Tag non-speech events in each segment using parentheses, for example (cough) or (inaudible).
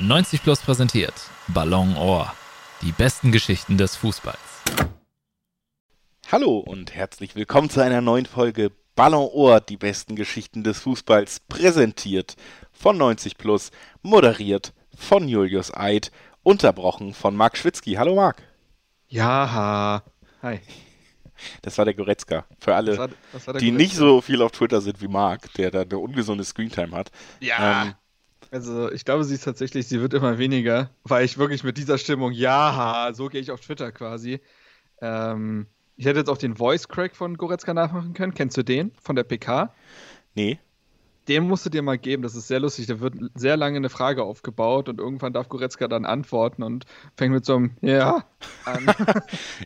90 Plus präsentiert Ballon Ohr. Die besten Geschichten des Fußballs. Hallo und herzlich willkommen zu einer neuen Folge Ballon Ohr, die besten Geschichten des Fußballs, präsentiert von 90 Plus, moderiert von Julius Eid, unterbrochen von Marc Schwitzky. Hallo Marc. Ja, hi. Das war der Goretzka. Für alle, das war, das war die Goretzka. nicht so viel auf Twitter sind wie Marc, der da eine ungesunde Screentime hat. Ja. Ähm, also ich glaube, sie ist tatsächlich, sie wird immer weniger, weil ich wirklich mit dieser Stimmung, ja, so gehe ich auf Twitter quasi. Ähm, ich hätte jetzt auch den Voice Crack von Goretzka nachmachen können. Kennst du den von der PK? Nee. Den musst du dir mal geben, das ist sehr lustig. Da wird sehr lange eine Frage aufgebaut und irgendwann darf Goretzka dann antworten und fängt mit so einem Ja (laughs) an.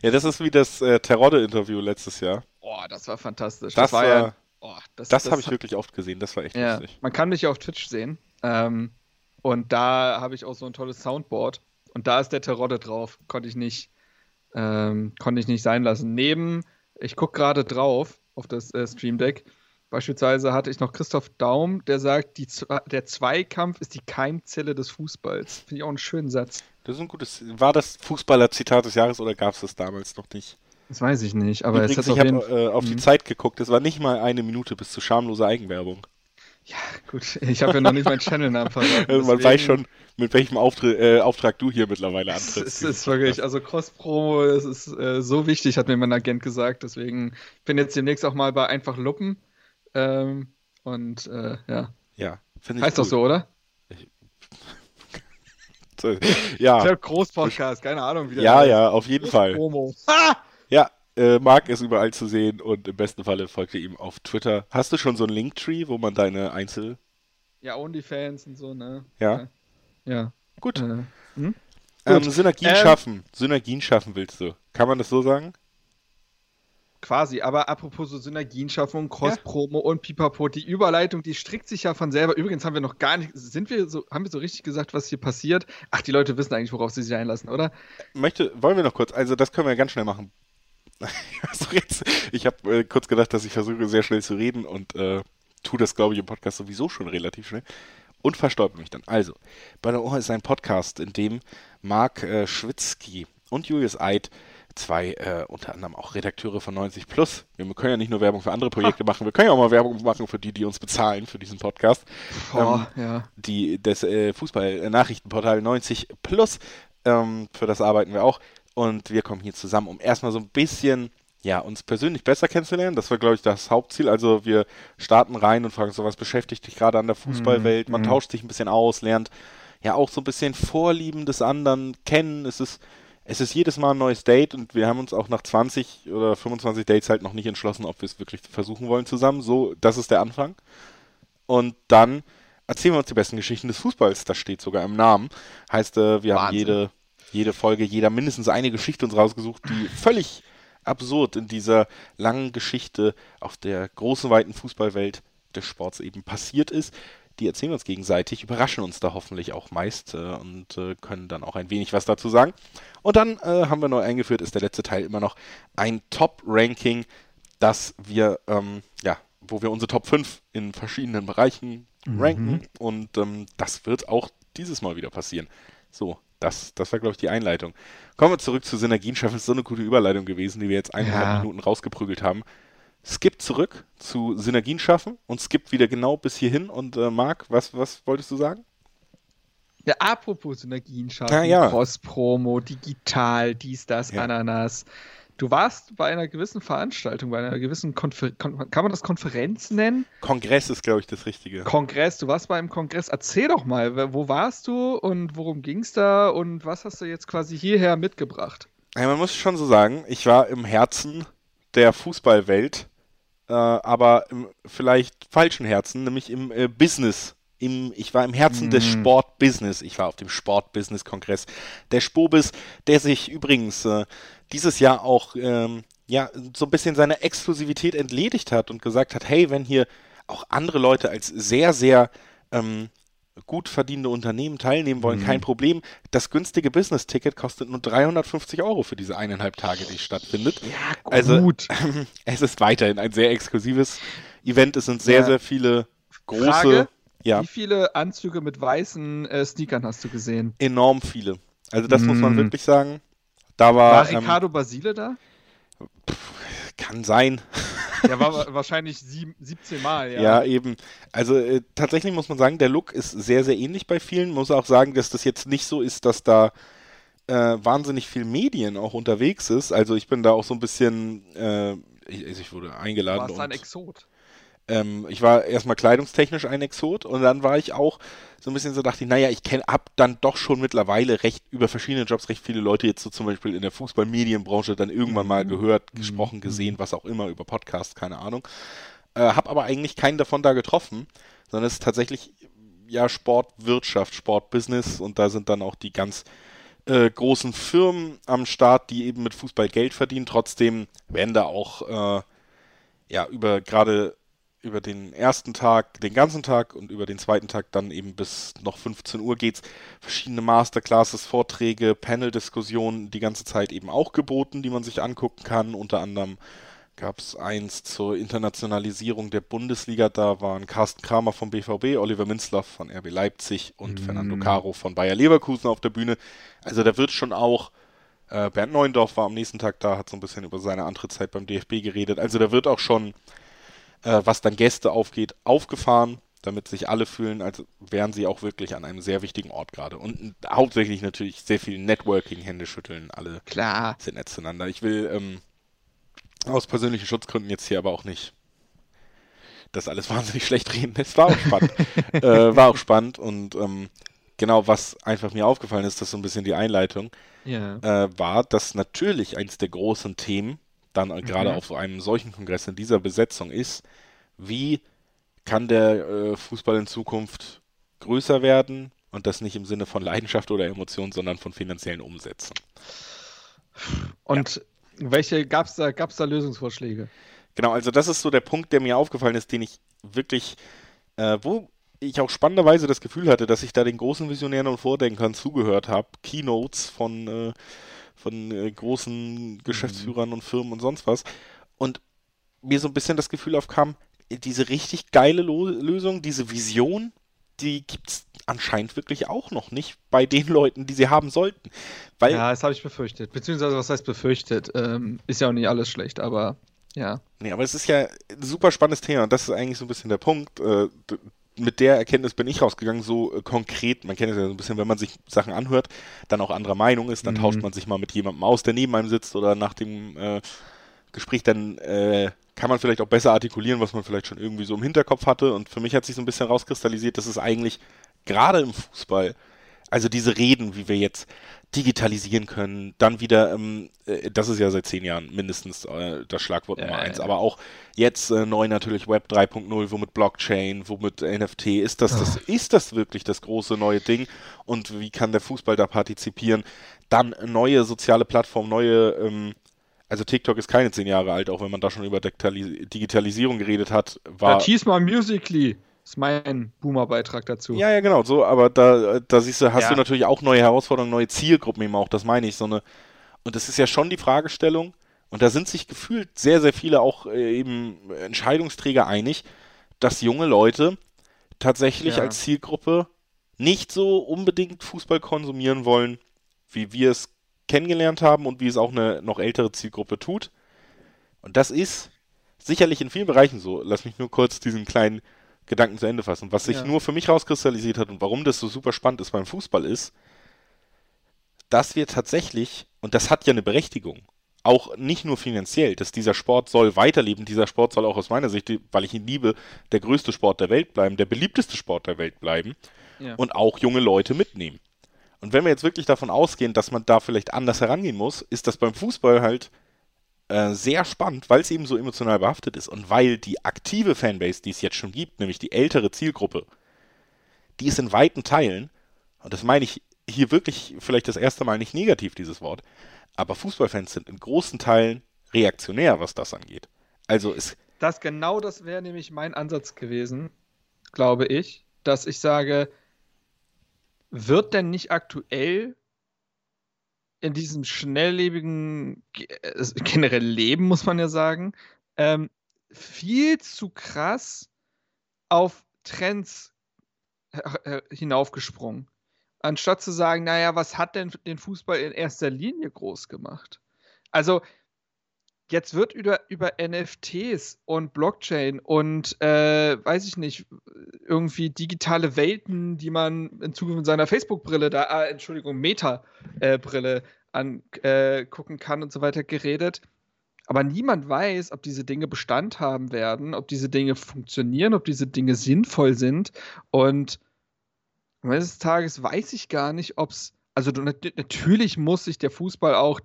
ja, das ist wie das äh, Terodde-Interview letztes Jahr. Boah, das war fantastisch. Das, das war ja. Oh, das, das, das habe ich wirklich oft gesehen, das war echt ja, lustig. Man kann mich ja auf Twitch sehen. Ähm, und da habe ich auch so ein tolles Soundboard. Und da ist der Terodde drauf. Konnte ich nicht, ähm, konnte ich nicht sein lassen. Neben, ich gucke gerade drauf auf das äh, Stream Deck. Beispielsweise hatte ich noch Christoph Daum, der sagt, die, der Zweikampf ist die Keimzelle des Fußballs. Finde ich auch einen schönen Satz. Das ist ein gutes. War das Fußballer-Zitat des Jahres oder gab es das damals noch nicht? Das weiß ich nicht, aber Übrigens, es hat ich habe äh, auf die mhm. Zeit geguckt. Es war nicht mal eine Minute bis zu schamloser Eigenwerbung. Ja, gut, ich habe ja noch nicht meinen Channel-Namen (laughs) verraten. Also man weiß schon, mit welchem Auftra äh, Auftrag du hier mittlerweile antrittst. Es ist wirklich, also Cross-Promo, das ist äh, so wichtig, hat mir mein Agent gesagt. Deswegen bin ich jetzt demnächst auch mal bei Einfach Luppen. Ähm, und äh, ja. Ja, finde ich Heißt cool. doch so, oder? (laughs) ja. Ich Groß-Podcast, keine Ahnung, wie der Ja, heißt. ja, auf jeden Fall. Promo. Ah! Ja, äh, Marc ist überall zu sehen und im besten Falle folgt ihr ihm auf Twitter. Hast du schon so ein Linktree, wo man deine Einzel... Ja, OnlyFans und so, ne? Ja? Ja. Gut. Äh, hm? ähm, Synergien ähm, schaffen. Synergien schaffen willst du. Kann man das so sagen? Quasi, aber apropos so Synergienschaffung, Cross-Promo ja. und Pipapo, die Überleitung, die strickt sich ja von selber. Übrigens haben wir noch gar nicht, sind wir so, haben wir so richtig gesagt, was hier passiert? Ach, die Leute wissen eigentlich, worauf sie sich einlassen, oder? Möchte, wollen wir noch kurz, also das können wir ganz schnell machen. (laughs) ich habe äh, kurz gedacht, dass ich versuche, sehr schnell zu reden und äh, tue das, glaube ich, im Podcast sowieso schon relativ schnell. Und verstäubt mich dann. Also, bei der Ohr ist ein Podcast, in dem Marc äh, Schwitzky und Julius Eid zwei äh, unter anderem auch Redakteure von 90 Plus. Wir können ja nicht nur Werbung für andere Projekte (laughs) machen, wir können ja auch mal Werbung machen für die, die uns bezahlen für diesen Podcast. Oh, ähm, ja. Die das äh, Fußball-Nachrichtenportal 90 Plus, ähm, für das arbeiten wir auch. Und wir kommen hier zusammen, um erstmal so ein bisschen ja, uns persönlich besser kennenzulernen. Das war, glaube ich, das Hauptziel. Also wir starten rein und fragen so, was beschäftigt dich gerade an der Fußballwelt? Man mm. tauscht sich ein bisschen aus, lernt ja auch so ein bisschen Vorlieben des anderen kennen. Es ist es ist jedes Mal ein neues Date und wir haben uns auch nach 20 oder 25 Dates halt noch nicht entschlossen, ob wir es wirklich versuchen wollen zusammen. So, das ist der Anfang. Und dann erzählen wir uns die besten Geschichten des Fußballs. Das steht sogar im Namen. Heißt, äh, wir Wahnsinn. haben jede, jede Folge, jeder mindestens eine Geschichte uns rausgesucht, die völlig absurd in dieser langen Geschichte auf der großen, weiten Fußballwelt des Sports eben passiert ist die erzählen uns gegenseitig, überraschen uns da hoffentlich auch meist äh, und äh, können dann auch ein wenig was dazu sagen. Und dann äh, haben wir neu eingeführt, ist der letzte Teil immer noch ein Top-Ranking, das wir, ähm, ja, wo wir unsere Top 5 in verschiedenen Bereichen mhm. ranken. Und ähm, das wird auch dieses Mal wieder passieren. So, das, das war, glaube ich, die Einleitung. Kommen wir zurück zu Synergien schaffen. Ist so eine gute Überleitung gewesen, die wir jetzt eineinhalb ja. Minuten rausgeprügelt haben skippt zurück zu Synergien schaffen und skippt wieder genau bis hierhin. Und äh, Marc, was, was wolltest du sagen? Ja, apropos Synergien schaffen, ja, ja. Cross-Promo, digital, dies, das. Ananas. Du warst bei einer gewissen Veranstaltung, bei einer gewissen Konfer Kon kann man das Konferenz nennen? Kongress ist, glaube ich, das Richtige. Kongress, du warst bei einem Kongress. Erzähl doch mal, wo warst du und worum ging es da und was hast du jetzt quasi hierher mitgebracht? Ja, man muss schon so sagen, ich war im Herzen der Fußballwelt äh, aber im vielleicht falschen Herzen, nämlich im äh, Business. Im, ich war im Herzen des mhm. Sportbusiness. Ich war auf dem Sportbusiness-Kongress der Spobis, der sich übrigens äh, dieses Jahr auch ähm, ja, so ein bisschen seiner Exklusivität entledigt hat und gesagt hat, hey, wenn hier auch andere Leute als sehr, sehr ähm, gut verdienende Unternehmen teilnehmen wollen, mhm. kein Problem. Das günstige Business-Ticket kostet nur 350 Euro für diese eineinhalb Tage, die stattfindet. Ja, also, gut. Also, (laughs) es ist weiterhin ein sehr exklusives Event. Es sind sehr, ja. sehr viele große. Frage, Ja. Wie viele Anzüge mit weißen äh, Sneakern hast du gesehen? Enorm viele. Also das muss man Mm. wirklich sagen. Da war, War ähm, Ricardo Basile da? kann sein. (laughs) Der war wa- wahrscheinlich sieb, 17 Mal, ja. Ja, eben. Also äh, tatsächlich muss man sagen, der Look ist sehr, sehr ähnlich bei vielen. Muss auch sagen, dass das jetzt nicht so ist, dass da äh, wahnsinnig viel Medien auch unterwegs ist. Also ich bin da auch so ein bisschen, äh, ich, also ich wurde eingeladen Warst du ein und Exot? Ähm, ich war erstmal kleidungstechnisch ein Exot und dann war ich auch so ein bisschen so, dachte ich, naja, ich kenne hab dann doch schon mittlerweile recht über verschiedene Jobs recht viele Leute jetzt so zum Beispiel in der Fußballmedienbranche dann irgendwann mal gehört, gesprochen, gesehen, was auch immer, über Podcasts, keine Ahnung. Äh, hab aber eigentlich keinen davon da getroffen, sondern es ist tatsächlich ja Sportwirtschaft, Sportbusiness und da sind dann auch die ganz äh, großen Firmen am Start, die eben mit Fußball Geld verdienen. Trotzdem werden da auch äh, ja über gerade über den ersten Tag, den ganzen Tag und über den zweiten Tag dann eben bis noch 15 Uhr geht's. Verschiedene Masterclasses, Vorträge, Panel-Diskussionen die ganze Zeit eben auch geboten, die man sich angucken kann. Unter anderem gab es eins zur Internationalisierung der Bundesliga. Da waren Carsten Kramer vom BVB, Oliver Minzlaff von RB Leipzig und Fernando Caro von Bayer Leverkusen auf der Bühne. Also da wird schon auch äh, Bernd Neuendorf war am nächsten Tag da, hat so ein bisschen über seine Antrittszeit beim DFB geredet. Also da wird auch schon, äh, was dann Gäste aufgeht, aufgefahren, damit sich alle fühlen, als wären sie auch wirklich an einem sehr wichtigen Ort gerade. Und hauptsächlich natürlich sehr viel Networking, Hände schütteln, alle Klar. sind nett zueinander. Ich will ähm, aus persönlichen Schutzgründen jetzt hier aber auch nicht das alles (laughs) wahnsinnig schlecht reden. Es war auch spannend. (laughs) äh, war auch spannend und ähm, genau, was einfach mir aufgefallen ist, das ist so ein bisschen die Einleitung, Ja. äh, war, dass natürlich eins der großen Themen dann äh, gerade Mhm. auf so einem solchen Kongress in dieser Besetzung ist, wie kann der äh, Fußball in Zukunft größer werden und das nicht im Sinne von Leidenschaft oder Emotion, sondern von finanziellen Umsätzen. Und welche gab es da, gab's da Lösungsvorschläge? Genau, also das ist so der Punkt, der mir aufgefallen ist, den ich wirklich, äh, wo ich auch spannenderweise das Gefühl hatte, dass ich da den großen Visionären und Vordenkern zugehört habe, Keynotes von, äh, von äh, großen Geschäftsführern und Firmen und sonst was. Und mir so ein bisschen das Gefühl aufkam, diese richtig geile Lo Lösung, diese Vision, die gibt es anscheinend wirklich auch noch nicht bei den Leuten, die sie haben sollten. Weil Ja, das habe ich befürchtet. Beziehungsweise, was heißt befürchtet? Ähm, ist ja auch nicht alles schlecht, aber ja. Nee, aber es ist ja ein super spannendes Thema und das ist eigentlich so ein bisschen der Punkt. Äh, mit der Erkenntnis bin ich rausgegangen, so äh, konkret, man kennt es ja so ein bisschen, wenn man sich Sachen anhört, dann auch anderer Meinung ist, dann Mhm. tauscht man sich mal mit jemandem aus, der neben einem sitzt oder nach dem äh, Gespräch, dann äh, kann man vielleicht auch besser artikulieren, was man vielleicht schon irgendwie so im Hinterkopf hatte und für mich hat sich so ein bisschen rauskristallisiert, dass es eigentlich gerade im Fußball, also diese Reden, wie wir jetzt digitalisieren können, dann wieder, ähm, äh, das ist ja seit zehn Jahren mindestens äh, das Schlagwort Nummer eins, aber auch jetzt äh, neu natürlich Web 3.0, womit Blockchain, womit NFT, ist das, das, ist das wirklich das große neue Ding? Und wie kann der Fußball da partizipieren? Dann neue soziale Plattformen, neue, ähm, also TikTok ist keine zehn Jahre alt, auch wenn man da schon über Digitali Digitalisierung geredet hat, war... Ja, Tease mal Musically ist mein Boomer-Beitrag dazu. Ja, ja, genau, so, aber da, da siehst du, hast Ja. du natürlich auch neue Herausforderungen, neue Zielgruppen eben auch, das meine ich, so eine, und das ist ja schon die Fragestellung, und da sind sich gefühlt sehr, sehr viele auch äh, eben Entscheidungsträger einig, dass junge Leute tatsächlich Ja. als Zielgruppe nicht so unbedingt Fußball konsumieren wollen, wie wir es kennengelernt haben und wie es auch eine noch ältere Zielgruppe tut. Und das ist sicherlich in vielen Bereichen so. Lass mich nur kurz diesen kleinen Gedanken zu Ende fassen. Was sich Ja. nur für mich rauskristallisiert hat und warum das so super spannend ist beim Fußball ist, dass wir tatsächlich, und das hat ja eine Berechtigung, auch nicht nur finanziell, dass dieser Sport soll weiterleben, dieser Sport soll auch aus meiner Sicht, weil ich ihn liebe, der größte Sport der Welt bleiben, der beliebteste Sport der Welt bleiben Ja. und auch junge Leute mitnehmen. Und wenn wir jetzt wirklich davon ausgehen, dass man da vielleicht anders herangehen muss, ist das beim Fußball halt äh, sehr spannend, weil es eben so emotional behaftet ist und weil die aktive Fanbase, die es jetzt schon gibt, nämlich die ältere Zielgruppe, die ist in weiten Teilen, und das meine ich hier wirklich vielleicht das erste Mal nicht negativ, dieses Wort, aber Fußballfans sind in großen Teilen reaktionär, was das angeht. Also es, Das genau das wäre nämlich mein Ansatz gewesen, glaube ich, dass ich sage, wird denn nicht aktuell in diesem schnelllebigen ge- äh, (laughs) generell Leben, muss man ja sagen, ähm, viel zu krass auf Trends hinaufgesprungen. Anstatt zu sagen, naja, was hat denn den Fußball in erster Linie groß gemacht? Also, jetzt wird über, über NFTs und Blockchain und äh, weiß ich nicht, irgendwie digitale Welten, die man in Zukunft mit seiner Facebook-Brille, da, äh, Entschuldigung, Meta-Brille äh, angucken kann und so weiter geredet. Aber niemand weiß, ob diese Dinge Bestand haben werden, ob diese Dinge funktionieren, ob diese Dinge sinnvoll sind. Und am Ende des Tages weiß ich gar nicht, ob es. Also natürlich muss sich der Fußball auch,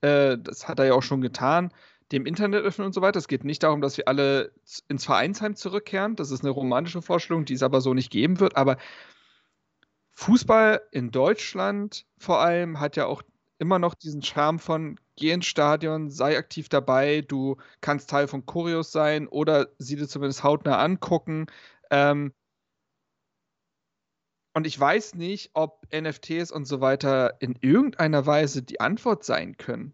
äh, das hat er ja auch schon getan, dem Internet öffnen und so weiter. Es geht nicht darum, dass wir alle ins Vereinsheim zurückkehren. Das ist eine romantische Vorstellung, die es aber so nicht geben wird. Aber Fußball in Deutschland vor allem hat ja auch immer noch diesen Charme von geh ins Stadion, sei aktiv dabei, du kannst Teil von Choreos sein oder sie dir zumindest hautnah angucken. Ähm, und ich weiß nicht, ob NFTs und so weiter in irgendeiner Weise die Antwort sein können.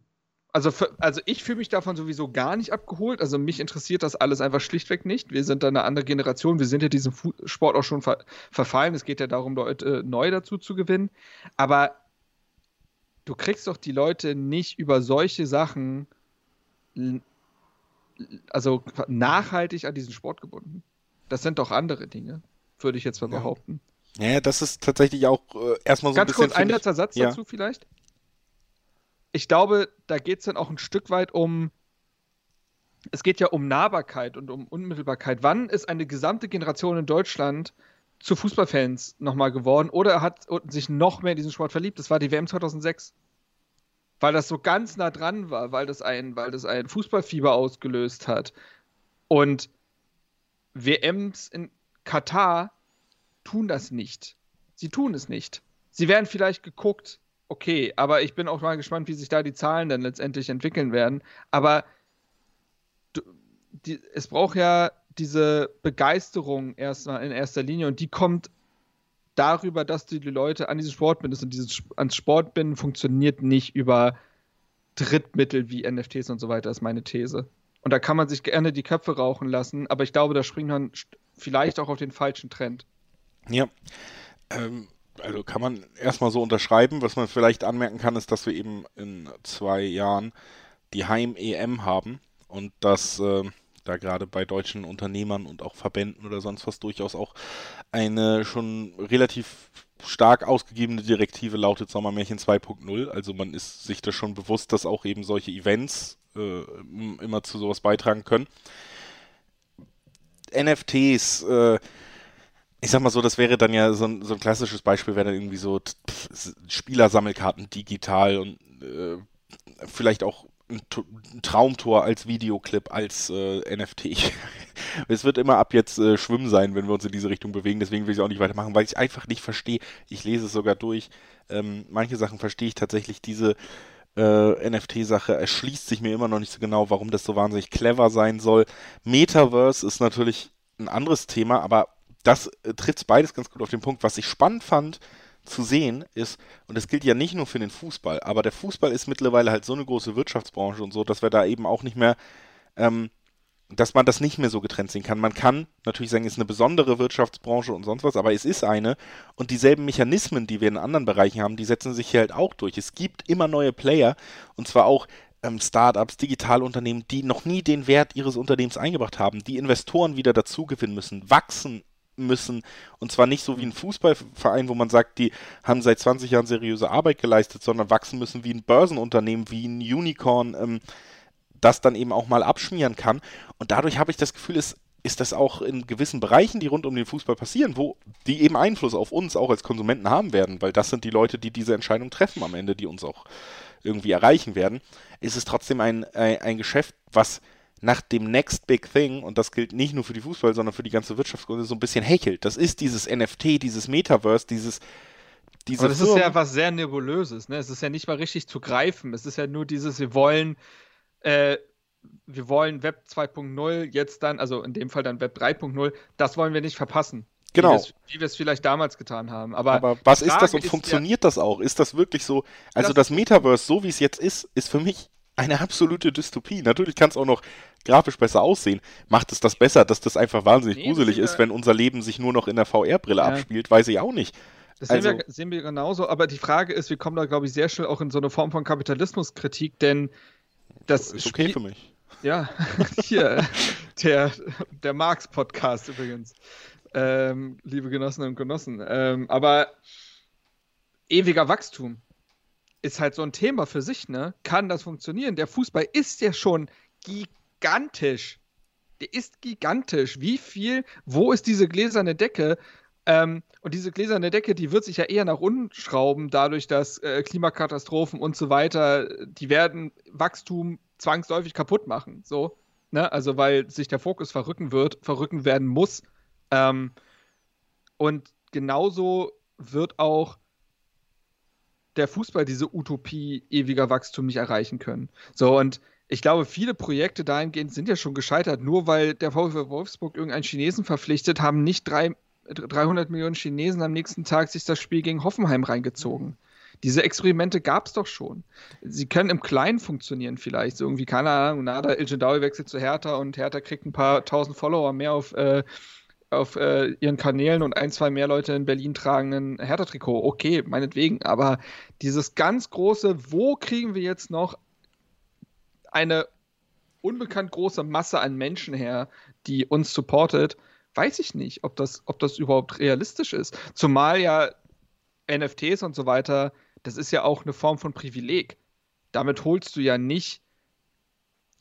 Also, für, also ich fühle mich davon sowieso gar nicht abgeholt. Also mich interessiert das alles einfach schlichtweg nicht. Wir sind da eine andere Generation. Wir sind ja diesem Sport auch schon ver verfallen. Es geht ja darum, Leute neu dazu zu gewinnen. Aber du kriegst doch die Leute nicht über solche Sachen also nachhaltig an diesen Sport gebunden. Das sind doch andere Dinge, würde ich jetzt mal behaupten. Ja, das ist tatsächlich auch äh, erstmal so Ganz ein bisschen. Ganz kurz ein letzter Satz ja. dazu vielleicht. Ich glaube, da geht es dann auch ein Stück weit um. Es geht ja um Nahbarkeit und um Unmittelbarkeit. Wann ist eine gesamte Generation in Deutschland zu Fußballfans nochmal geworden oder er hat sich noch mehr in diesen Sport verliebt. Das war die WM 2006. Weil das so ganz nah dran war, weil das ein, weil das ein Fußballfieber ausgelöst hat. Und WMs in Katar tun das nicht. Sie tun es nicht. Sie werden vielleicht geguckt, okay, aber ich bin auch mal gespannt, wie sich da die Zahlen dann letztendlich entwickeln werden. Aber die, es braucht ja diese Begeisterung erstmal in erster Linie und die kommt darüber, dass du die Leute an diesen Sport bindest und dieses ans Sport binden funktioniert nicht über Drittmittel wie NFTs und so weiter, ist meine These. Und da kann man sich gerne die Köpfe rauchen lassen, aber ich glaube, da springt man vielleicht auch auf den falschen Trend. Ja. Ähm, also kann man erstmal so unterschreiben. Was man vielleicht anmerken kann, ist, dass wir eben in zwei Jahren die Heim-EM haben und dass äh, da gerade bei deutschen Unternehmern und auch Verbänden oder sonst was durchaus auch eine schon relativ stark ausgegebene Direktive lautet Sommermärchen 2.0. Also man ist sich da schon bewusst, dass auch eben solche Events äh, immer zu sowas beitragen können. NFTs, äh, ich sag mal so, das wäre dann ja so ein, so ein klassisches Beispiel, wäre dann irgendwie so Spielersammelkarten digital und äh, vielleicht auch ein, ein Traumtor als Videoclip, als äh, NFT. (laughs) es wird immer ab jetzt äh, Schwimmen sein, wenn wir uns in diese Richtung bewegen. Deswegen will ich auch nicht weitermachen, weil ich einfach nicht verstehe. Ich lese es sogar durch. Ähm, manche Sachen verstehe ich tatsächlich. Diese äh, NFT-Sache erschließt sich mir immer noch nicht so genau, warum das so wahnsinnig clever sein soll. Metaverse ist natürlich ein anderes Thema, aber das äh, trifft beides ganz gut auf den Punkt. Was ich spannend fand, zu sehen ist, und das gilt ja nicht nur für den Fußball, aber der Fußball ist mittlerweile halt so eine große Wirtschaftsbranche und so, dass wir da eben auch nicht mehr, ähm, dass man das nicht mehr so getrennt sehen kann. Man kann natürlich sagen, es ist eine besondere Wirtschaftsbranche und sonst was, aber es ist eine und dieselben Mechanismen, die wir in anderen Bereichen haben, die setzen sich hier halt auch durch. Es gibt immer neue Player und zwar auch ähm, Startups, Digitalunternehmen, die noch nie den Wert ihres Unternehmens eingebracht haben, die Investoren wieder dazu gewinnen müssen, wachsen müssen. Und zwar nicht so wie ein Fußballverein, wo man sagt, die haben seit 20 Jahren seriöse Arbeit geleistet, sondern wachsen müssen wie ein Börsenunternehmen, wie ein Unicorn, ähm, das dann eben auch mal abschmieren kann. Und dadurch habe ich das Gefühl, es ist das auch in gewissen Bereichen, die rund um den Fußball passieren, wo die eben Einfluss auf uns auch als Konsumenten haben werden, weil das sind die Leute, die diese Entscheidung treffen am Ende, die uns auch irgendwie erreichen werden, ist es trotzdem ein, ein, ein Geschäft, was nach dem Next Big Thing, und das gilt nicht nur für die Fußball, sondern für die ganze Wirtschaft, so ein bisschen hechelt. Das ist dieses NFT, dieses Metaverse, dieses. Diese Aber das Firmen. ist ja was sehr Nebulöses, ne? Es ist ja nicht mal richtig zu greifen. Es ist ja nur dieses, wir wollen, äh, wir wollen Web 2.0 jetzt dann, also in dem Fall dann Web 3.0, das wollen wir nicht verpassen. Genau. Wie wir es vielleicht damals getan haben. Aber, Aber was ist das und funktioniert ja, das auch? Ist das wirklich so? Also das, das Metaverse, so wie es jetzt ist, ist für mich eine absolute Dystopie. Natürlich kann es auch noch grafisch besser aussehen. Macht es das besser, dass das einfach wahnsinnig nee, gruselig ist, wenn unser Leben sich nur noch in der VR-Brille ja. abspielt? Weiß ich auch nicht. Das also, sehen, wir, sehen wir genauso, aber die Frage ist, wir kommen da, glaube ich, sehr schnell auch in so eine Form von Kapitalismuskritik, denn das ist okay Spiel für mich. Ja, (laughs) hier, der, der Marx-Podcast übrigens. Ähm, liebe Genossinnen und Genossen. Ähm, aber ewiger Wachstum ist halt so ein Thema für sich, ne? Kann das funktionieren? Der Fußball ist ja schon gigantisch. Der ist gigantisch. Wie viel, wo ist diese gläserne Decke? Ähm, und diese gläserne Decke, die wird sich ja eher nach unten schrauben, dadurch, dass äh, Klimakatastrophen und so weiter, die werden Wachstum zwangsläufig kaputt machen. So, ne? Also, weil sich der Fokus verrücken wird, verrücken werden muss. Ähm, und genauso wird auch der Fußball diese Utopie ewiger Wachstum nicht erreichen können. So, und ich glaube, viele Projekte dahingehend sind ja schon gescheitert. Nur weil der VfL Wolfsburg irgendeinen Chinesen verpflichtet, haben nicht drei, 300 Millionen Chinesen am nächsten Tag sich das Spiel gegen Hoffenheim reingezogen. Diese Experimente gab es doch schon. Sie können im Kleinen funktionieren vielleicht. So irgendwie, keine Ahnung, Nada El wechselt zu Hertha und Hertha kriegt ein paar tausend Follower mehr auf äh, auf äh, ihren Kanälen und ein, zwei mehr Leute in Berlin tragen ein Hertha-Trikot. Okay, meinetwegen. Aber dieses ganz große, wo kriegen wir jetzt noch eine unbekannt große Masse an Menschen her, die uns supportet, weiß ich nicht, ob das, ob das überhaupt realistisch ist. Zumal ja NFTs und so weiter, das ist ja auch eine Form von Privileg. Damit holst du ja nicht,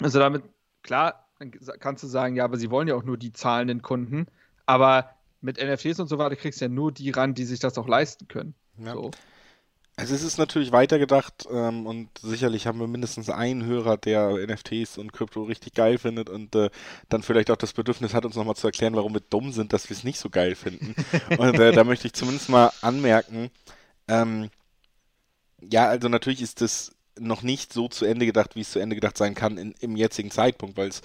also damit, klar, kannst du sagen, ja, aber sie wollen ja auch nur die zahlenden Kunden. Aber mit NFTs und so weiter kriegst du ja nur die ran, die sich das auch leisten können. Ja. So. Also es ist natürlich weitergedacht ähm, und sicherlich haben wir mindestens einen Hörer, der NFTs und Krypto richtig geil findet und äh, dann vielleicht auch das Bedürfnis hat, uns nochmal zu erklären, warum wir dumm sind, dass wir es nicht so geil finden. (laughs) und äh, da möchte ich zumindest mal anmerken, ähm, ja, also natürlich ist das noch nicht so zu Ende gedacht, wie es zu Ende gedacht sein kann in, im jetzigen Zeitpunkt, weil es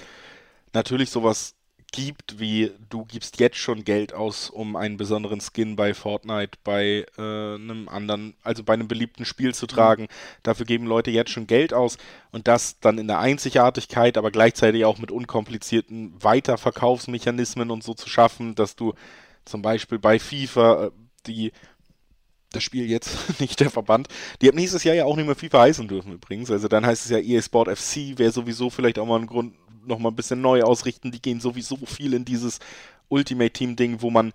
natürlich sowas gibt, wie du gibst jetzt schon Geld aus, um einen besonderen Skin bei Fortnite, bei äh, einem anderen, also bei einem beliebten Spiel zu tragen. Mhm. Dafür geben Leute jetzt schon Geld aus und das dann in der Einzigartigkeit, aber gleichzeitig auch mit unkomplizierten Weiterverkaufsmechanismen und so zu schaffen, dass du zum Beispiel bei FIFA äh, die das Spiel jetzt, (laughs) nicht der Verband. Die haben nächstes Jahr ja auch nicht mehr FIFA heißen dürfen übrigens. Also dann heißt es ja EA Sport FC, wäre sowieso vielleicht auch mal ein Grund, nochmal ein bisschen neu ausrichten. Die gehen sowieso viel in dieses Ultimate Team Ding, wo man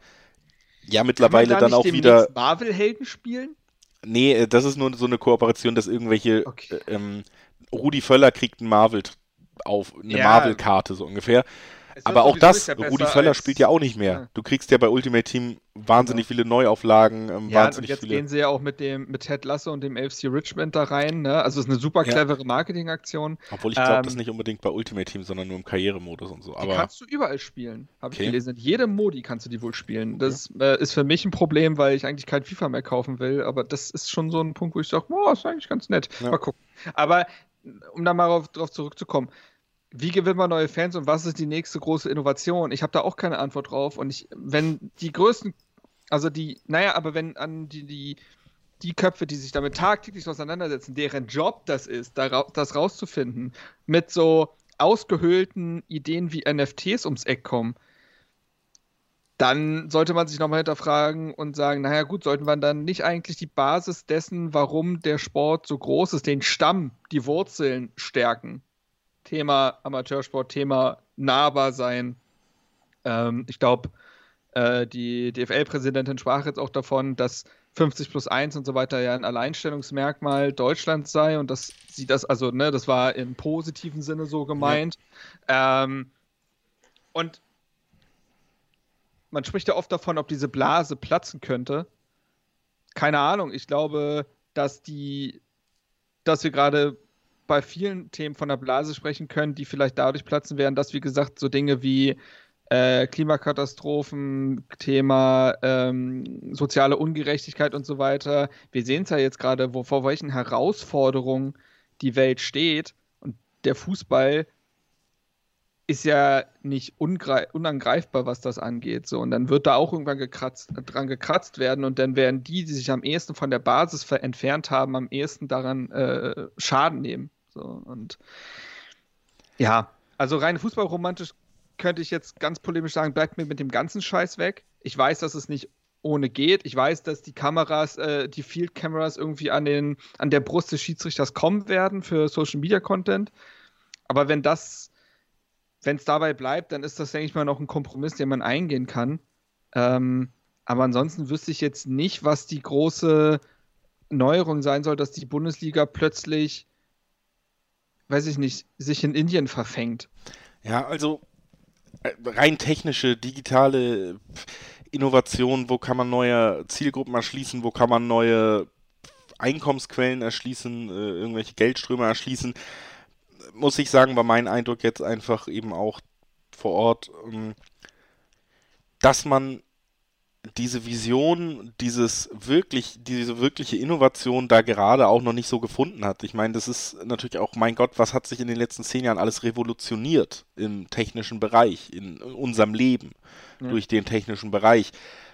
ja mittlerweile man da dann auch wieder Marvel-Helden spielen? Nee, äh, das ist nur so eine Kooperation, dass irgendwelche okay. äh, ähm, Rudi Völler kriegt ein Marvel auf eine ja. Marvel-Karte so ungefähr. Aber auch das, Rudi Völler spielt ja auch nicht mehr. Ja. Du kriegst ja bei Ultimate Team wahnsinnig ja. viele Neuauflagen. Ähm, ja, und jetzt viele... gehen sie ja auch mit dem mit Ted Lasso und dem LFC Richmond da rein. Ne? Also es ist eine super clevere ja. Marketingaktion. Obwohl ich glaube, ähm, das nicht unbedingt bei Ultimate Team, sondern nur im Karrieremodus und so. Aber die kannst du überall spielen, habe okay. ich gelesen. In jedem Modi kannst du die wohl spielen. Das äh, ist für mich ein Problem, weil ich eigentlich kein FIFA mehr kaufen will. Aber das ist schon so ein Punkt, wo ich sage, boah, ist eigentlich ganz nett. Mal gucken. Aber um da mal darauf zurückzukommen, wie gewinnt man neue Fans und was ist die nächste große Innovation? Ich habe da auch keine Antwort drauf. Und ich, wenn die größten, also die, naja, aber wenn an die, die, die Köpfe, die sich damit tagtäglich auseinandersetzen, deren Job das ist, das rauszufinden, mit so ausgehöhlten Ideen wie NFTs ums Eck kommen, dann sollte man sich nochmal hinterfragen und sagen, naja gut, sollten wir dann nicht eigentlich die Basis dessen, warum der Sport so groß ist, den Stamm, die Wurzeln stärken? Thema Amateursport, Thema nahbar sein. Ähm, ich glaube, äh, die DFL-Präsidentin sprach jetzt auch davon, dass 50 plus 1 und so weiter ja ein Alleinstellungsmerkmal Deutschlands sei und dass sie das, also, ne, das war im positiven Sinne so gemeint. Ja. Ähm, und man spricht ja oft davon, ob diese Blase platzen könnte. Keine Ahnung. Ich glaube, dass die, dass wir gerade bei vielen Themen von der Blase sprechen können, die vielleicht dadurch platzen werden, dass, wie gesagt, so Dinge wie äh, Klimakatastrophen, Thema ähm, soziale Ungerechtigkeit und so weiter. Wir sehen es ja jetzt gerade, vor welchen Herausforderungen die Welt steht. Und der Fußball ist ja nicht unangreifbar, was das angeht. So, und dann wird da auch irgendwann gekratzt, dran gekratzt werden und dann werden die, die sich am ehesten von der Basis entfernt haben, am ehesten daran äh, Schaden nehmen. So, und ja, also rein fußballromantisch könnte ich jetzt ganz polemisch sagen, bleibt mir mit dem ganzen Scheiß weg. Ich weiß, dass es nicht ohne geht. Ich weiß, dass die Kameras, äh, die Field Cameras irgendwie an, den, an der Brust des Schiedsrichters kommen werden für Social Media Content. Aber wenn das, wenn es dabei bleibt, dann ist das, denke ich mal, noch ein Kompromiss, den man eingehen kann. Ähm, aber ansonsten wüsste ich jetzt nicht, was die große Neuerung sein soll, dass die Bundesliga plötzlich, weiß ich nicht, sich in Indien verfängt. Ja, also äh, rein technische, digitale Innovation, wo kann man neue Zielgruppen erschließen, wo kann man neue Einkommensquellen erschließen, äh, irgendwelche Geldströme erschließen, muss ich sagen, war mein Eindruck jetzt einfach eben auch vor Ort, ähm, dass man diese Vision, dieses wirklich, diese wirkliche Innovation da gerade auch noch nicht so gefunden hat. Ich meine, das ist natürlich auch, mein Gott, was hat sich in den letzten zehn Jahren alles revolutioniert im technischen Bereich, in unserem Leben ja. durch den technischen Bereich.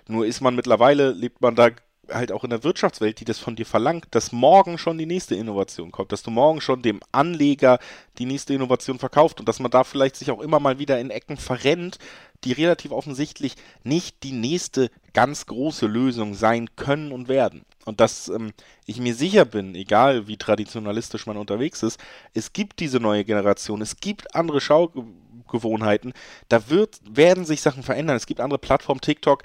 Nur ist man mittlerweile, lebt man da halt auch in der Wirtschaftswelt, die das von dir verlangt, dass morgen schon die nächste Innovation kommt, dass du morgen schon dem Anleger die nächste Innovation verkauft und dass man da vielleicht sich auch immer mal wieder in Ecken verrennt, die relativ offensichtlich nicht die nächste ganz große Lösung sein können und werden. Und dass ähm, ich mir sicher bin, egal wie traditionalistisch man unterwegs ist, es gibt diese neue Generation, es gibt andere Schaugewohnheiten, da wird, werden sich Sachen verändern. Es gibt andere Plattformen, TikTok,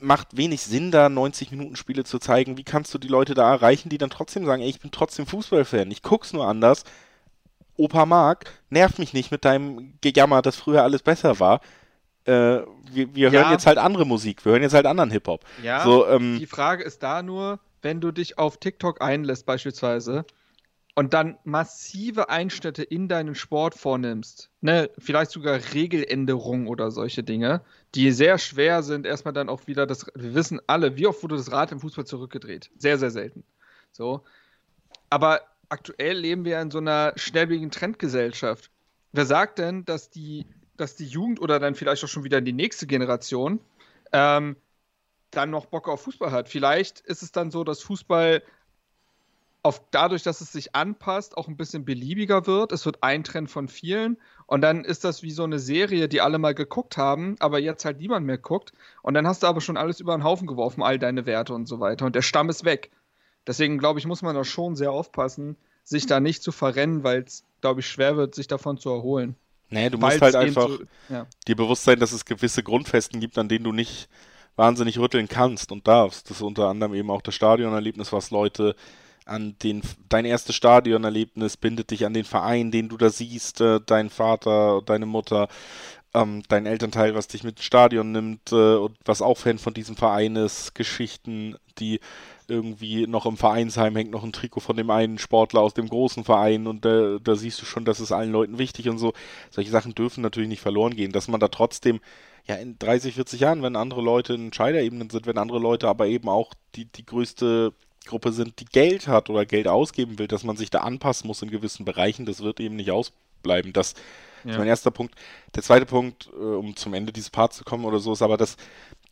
macht wenig Sinn, da 90 Minuten Spiele zu zeigen. Wie kannst du die Leute da erreichen, die dann trotzdem sagen, ey, ich bin trotzdem Fußballfan, ich guck's nur anders. Opa Mark, nerv mich nicht mit deinem Gejammer, dass früher alles besser war äh, wir, wir ja. hören jetzt halt andere Musik, wir hören jetzt halt anderen Hip-Hop. Ja, so, ähm, die Frage ist da nur, wenn du dich auf TikTok einlässt beispielsweise und dann massive Einschnitte in deinen Sport vornimmst, ne, vielleicht sogar Regeländerungen oder solche Dinge, die sehr schwer sind, erstmal dann auch wieder das, wir wissen alle, wie oft wurde das Rad im Fußball zurückgedreht? Sehr, sehr selten. So. Aber aktuell leben wir in so einer schnelllebigen Trendgesellschaft. Wer sagt denn, dass die dass die Jugend oder dann vielleicht auch schon wieder die nächste Generation ähm, dann noch Bock auf Fußball hat. Vielleicht ist es dann so, dass Fußball auf, dadurch, dass es sich anpasst, auch ein bisschen beliebiger wird. Es wird ein Trend von vielen. Und dann ist das wie so eine Serie, die alle mal geguckt haben, aber jetzt halt niemand mehr guckt. Und dann hast du aber schon alles über den Haufen geworfen, all deine Werte und so weiter. Und der Stamm ist weg. Deswegen, glaube ich, muss man da schon sehr aufpassen, sich da nicht zu verrennen, weil es, glaube ich, schwer wird, sich davon zu erholen. Nee, du musst halt einfach so, ja. dir bewusst sein, dass es gewisse Grundfesten gibt, an denen du nicht wahnsinnig rütteln kannst und darfst. Das ist unter anderem eben auch das Stadionerlebnis, was Leute an den, dein erstes Stadionerlebnis bindet dich an den Verein, den du da siehst, äh, dein Vater, deine Mutter, ähm, dein Elternteil, was dich mit ins Stadion nimmt äh, und was auch Fan von diesem Verein ist, Geschichten, die irgendwie noch im Vereinsheim hängt noch ein Trikot von dem einen Sportler aus dem großen Verein und da, da siehst du schon, dass es allen Leuten wichtig und so. Solche Sachen dürfen natürlich nicht verloren gehen, dass man da trotzdem, ja, in 30, 40 Jahren, wenn andere Leute in Scheiderebenen sind, wenn andere Leute aber eben auch die, die größte Gruppe sind, die Geld hat oder Geld ausgeben will, dass man sich da anpassen muss in gewissen Bereichen, das wird eben nicht ausbleiben. Das ja. ist mein erster Punkt. Der zweite Punkt, äh, um zum Ende dieses Parts zu kommen oder so, ist aber, dass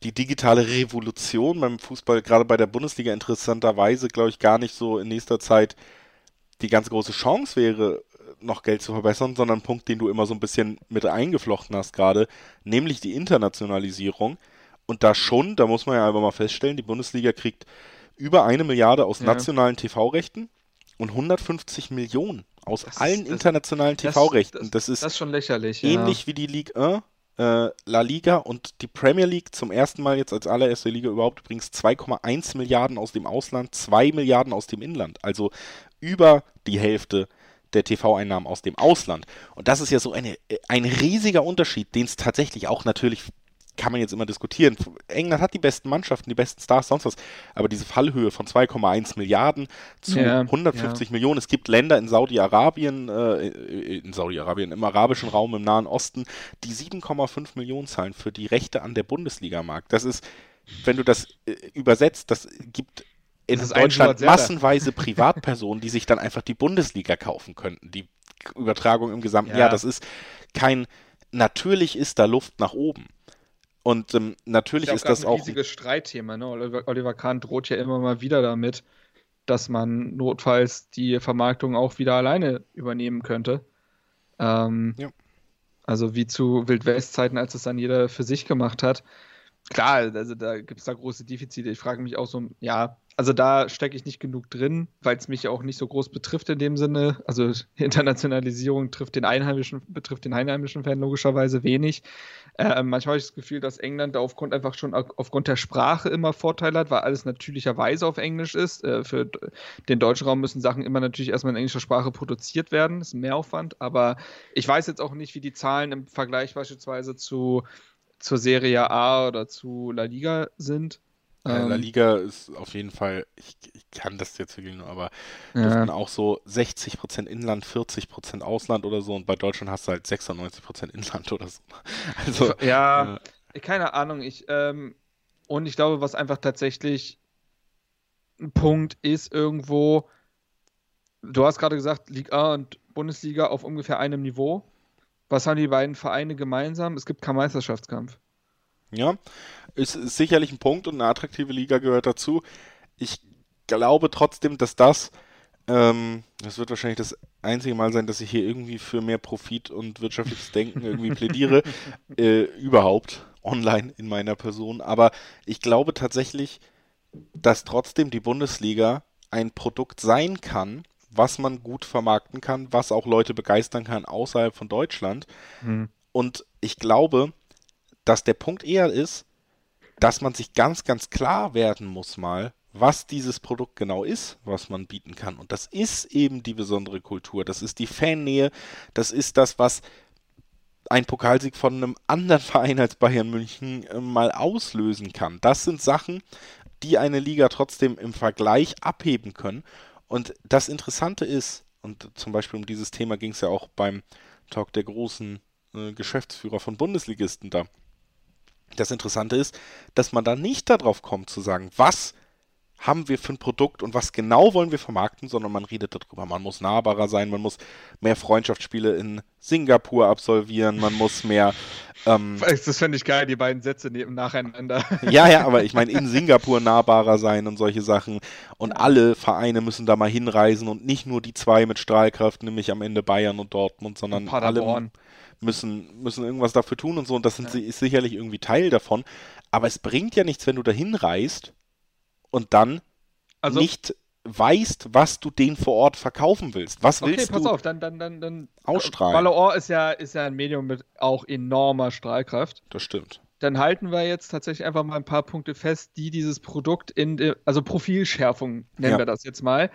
die digitale Revolution beim Fußball, gerade bei der Bundesliga interessanterweise, glaube ich, gar nicht so in nächster Zeit die ganz große Chance wäre, noch Geld zu verbessern, sondern ein Punkt, den du immer so ein bisschen mit eingeflochten hast gerade, nämlich die Internationalisierung. Und da schon, da muss man ja einfach mal feststellen, die Bundesliga kriegt über eine Milliarde aus ja. nationalen TV-Rechten und 150 Millionen aus das allen ist, internationalen TV-Rechten. Das, das, ist, das ist schon lächerlich. Ähnlich ja. wie die Ligue 1 äh, La Liga und die Premier League zum ersten Mal jetzt als allererste Liga überhaupt übrigens 2,1 Milliarden aus dem Ausland, 2 Milliarden aus dem Inland. Also über die Hälfte der TV-Einnahmen aus dem Ausland. Und das ist ja so eine, äh, ein riesiger Unterschied, den es tatsächlich auch natürlich kann man jetzt immer diskutieren. England hat die besten Mannschaften, die besten Stars, sonst was. Aber diese Fallhöhe von 2,1 Milliarden zu ja, 150 ja. Millionen. Es gibt Länder in Saudi-Arabien, äh, in Saudi-Arabien, im arabischen Raum, im Nahen Osten, die 7,5 Millionen zahlen für die Rechte an der Bundesliga-Markt. Das ist, wenn du das äh, übersetzt, das gibt in das Deutschland massenweise (laughs) Privatpersonen, die sich dann einfach die Bundesliga kaufen könnten. Die Übertragung im gesamten ja. Jahr, das ist kein, natürlich ist da Luft nach oben. Und ähm, natürlich ist, ist das auch. ein riesiges Streitthema. Ne? Oliver, Oliver Kahn droht ja immer mal wieder damit, dass man notfalls die Vermarktung auch wieder alleine übernehmen könnte. Ähm, ja. Also wie zu Wildwest-Zeiten, als es dann jeder für sich gemacht hat. Klar, also da gibt es da große Defizite. Ich frage mich auch so, ja, also da stecke ich nicht genug drin, weil es mich auch nicht so groß betrifft in dem Sinne. Also (laughs) Internationalisierung trifft den Einheimischen, betrifft den einheimischen Fan logischerweise wenig. Äh, manchmal habe ich das Gefühl, dass England da aufgrund einfach schon aufgrund der Sprache immer Vorteile hat, weil alles natürlicherweise auf Englisch ist. Äh, für den deutschen Raum müssen Sachen immer natürlich erstmal in englischer Sprache produziert werden. Das ist ein Mehraufwand. Aber ich weiß jetzt auch nicht, wie die Zahlen im Vergleich beispielsweise zu zur Serie A oder zu La Liga sind. Ähm, La Liga ist auf jeden Fall, ich, ich kann das jetzt wirklich nur, aber ja. auch so 60% Inland, 40% Ausland oder so und bei Deutschland hast du halt 96% Inland (laughs) oder so. Also, ja, äh, keine Ahnung. Ich, ähm, und ich glaube, was einfach tatsächlich ein Punkt ist irgendwo, du hast gerade gesagt, Liga und Bundesliga auf ungefähr einem Niveau. Was haben die beiden Vereine gemeinsam? Es gibt keinen Meisterschaftskampf. Ja, ist, ist sicherlich ein Punkt und eine attraktive Liga gehört dazu. Ich glaube trotzdem, dass das, ähm, das wird wahrscheinlich das einzige Mal sein, dass ich hier irgendwie für mehr Profit und wirtschaftliches Denken irgendwie plädiere, (laughs) äh, überhaupt online in meiner Person. Aber ich glaube tatsächlich, dass trotzdem die Bundesliga ein Produkt sein kann, was man gut vermarkten kann, was auch Leute begeistern kann außerhalb von Deutschland. Mhm. Und ich glaube, dass der Punkt eher ist, dass man sich ganz, ganz klar werden muss mal, was dieses Produkt genau ist, was man bieten kann. Und das ist eben die besondere Kultur, das ist die Fannähe, das ist das, was ein Pokalsieg von einem anderen (laughs) Verein als Bayern München äh, mal auslösen kann. Das sind Sachen, die eine Liga trotzdem im Vergleich abheben können. Und das Interessante ist, und zum Beispiel um dieses Thema ging es ja auch beim Talk der großen äh, Geschäftsführer von Bundesligisten da. Das Interessante ist, dass man da nicht darauf kommt zu sagen, was haben wir für ein Produkt und was genau wollen wir vermarkten, sondern man redet darüber. Man muss nahbarer sein, man muss mehr Freundschaftsspiele in Singapur absolvieren, man muss mehr. Ähm, (laughs) das fände ich geil, die beiden Sätze neben nacheinander. (laughs) Ja, ja, aber ich meine, in Singapur nahbarer sein und solche Sachen. Und alle Vereine müssen da mal hinreisen und nicht nur die zwei mit Strahlkraft, nämlich am Ende Bayern und Dortmund, sondern alle müssen, müssen irgendwas dafür tun und so. Und das sind, ja. ist sicherlich irgendwie Teil davon. Aber es bringt ja nichts, wenn du da hinreist und dann also, nicht weißt, was du denen vor Ort verkaufen willst. Was okay, willst pass du auf, dann, dann, dann, dann ausstrahlen? Valor ist ja, ist ja ein Medium mit auch enormer Strahlkraft. Das stimmt. Dann halten wir jetzt tatsächlich einfach mal ein paar Punkte fest, die dieses Produkt in, also Profilschärfung nennen ja. wir das jetzt mal.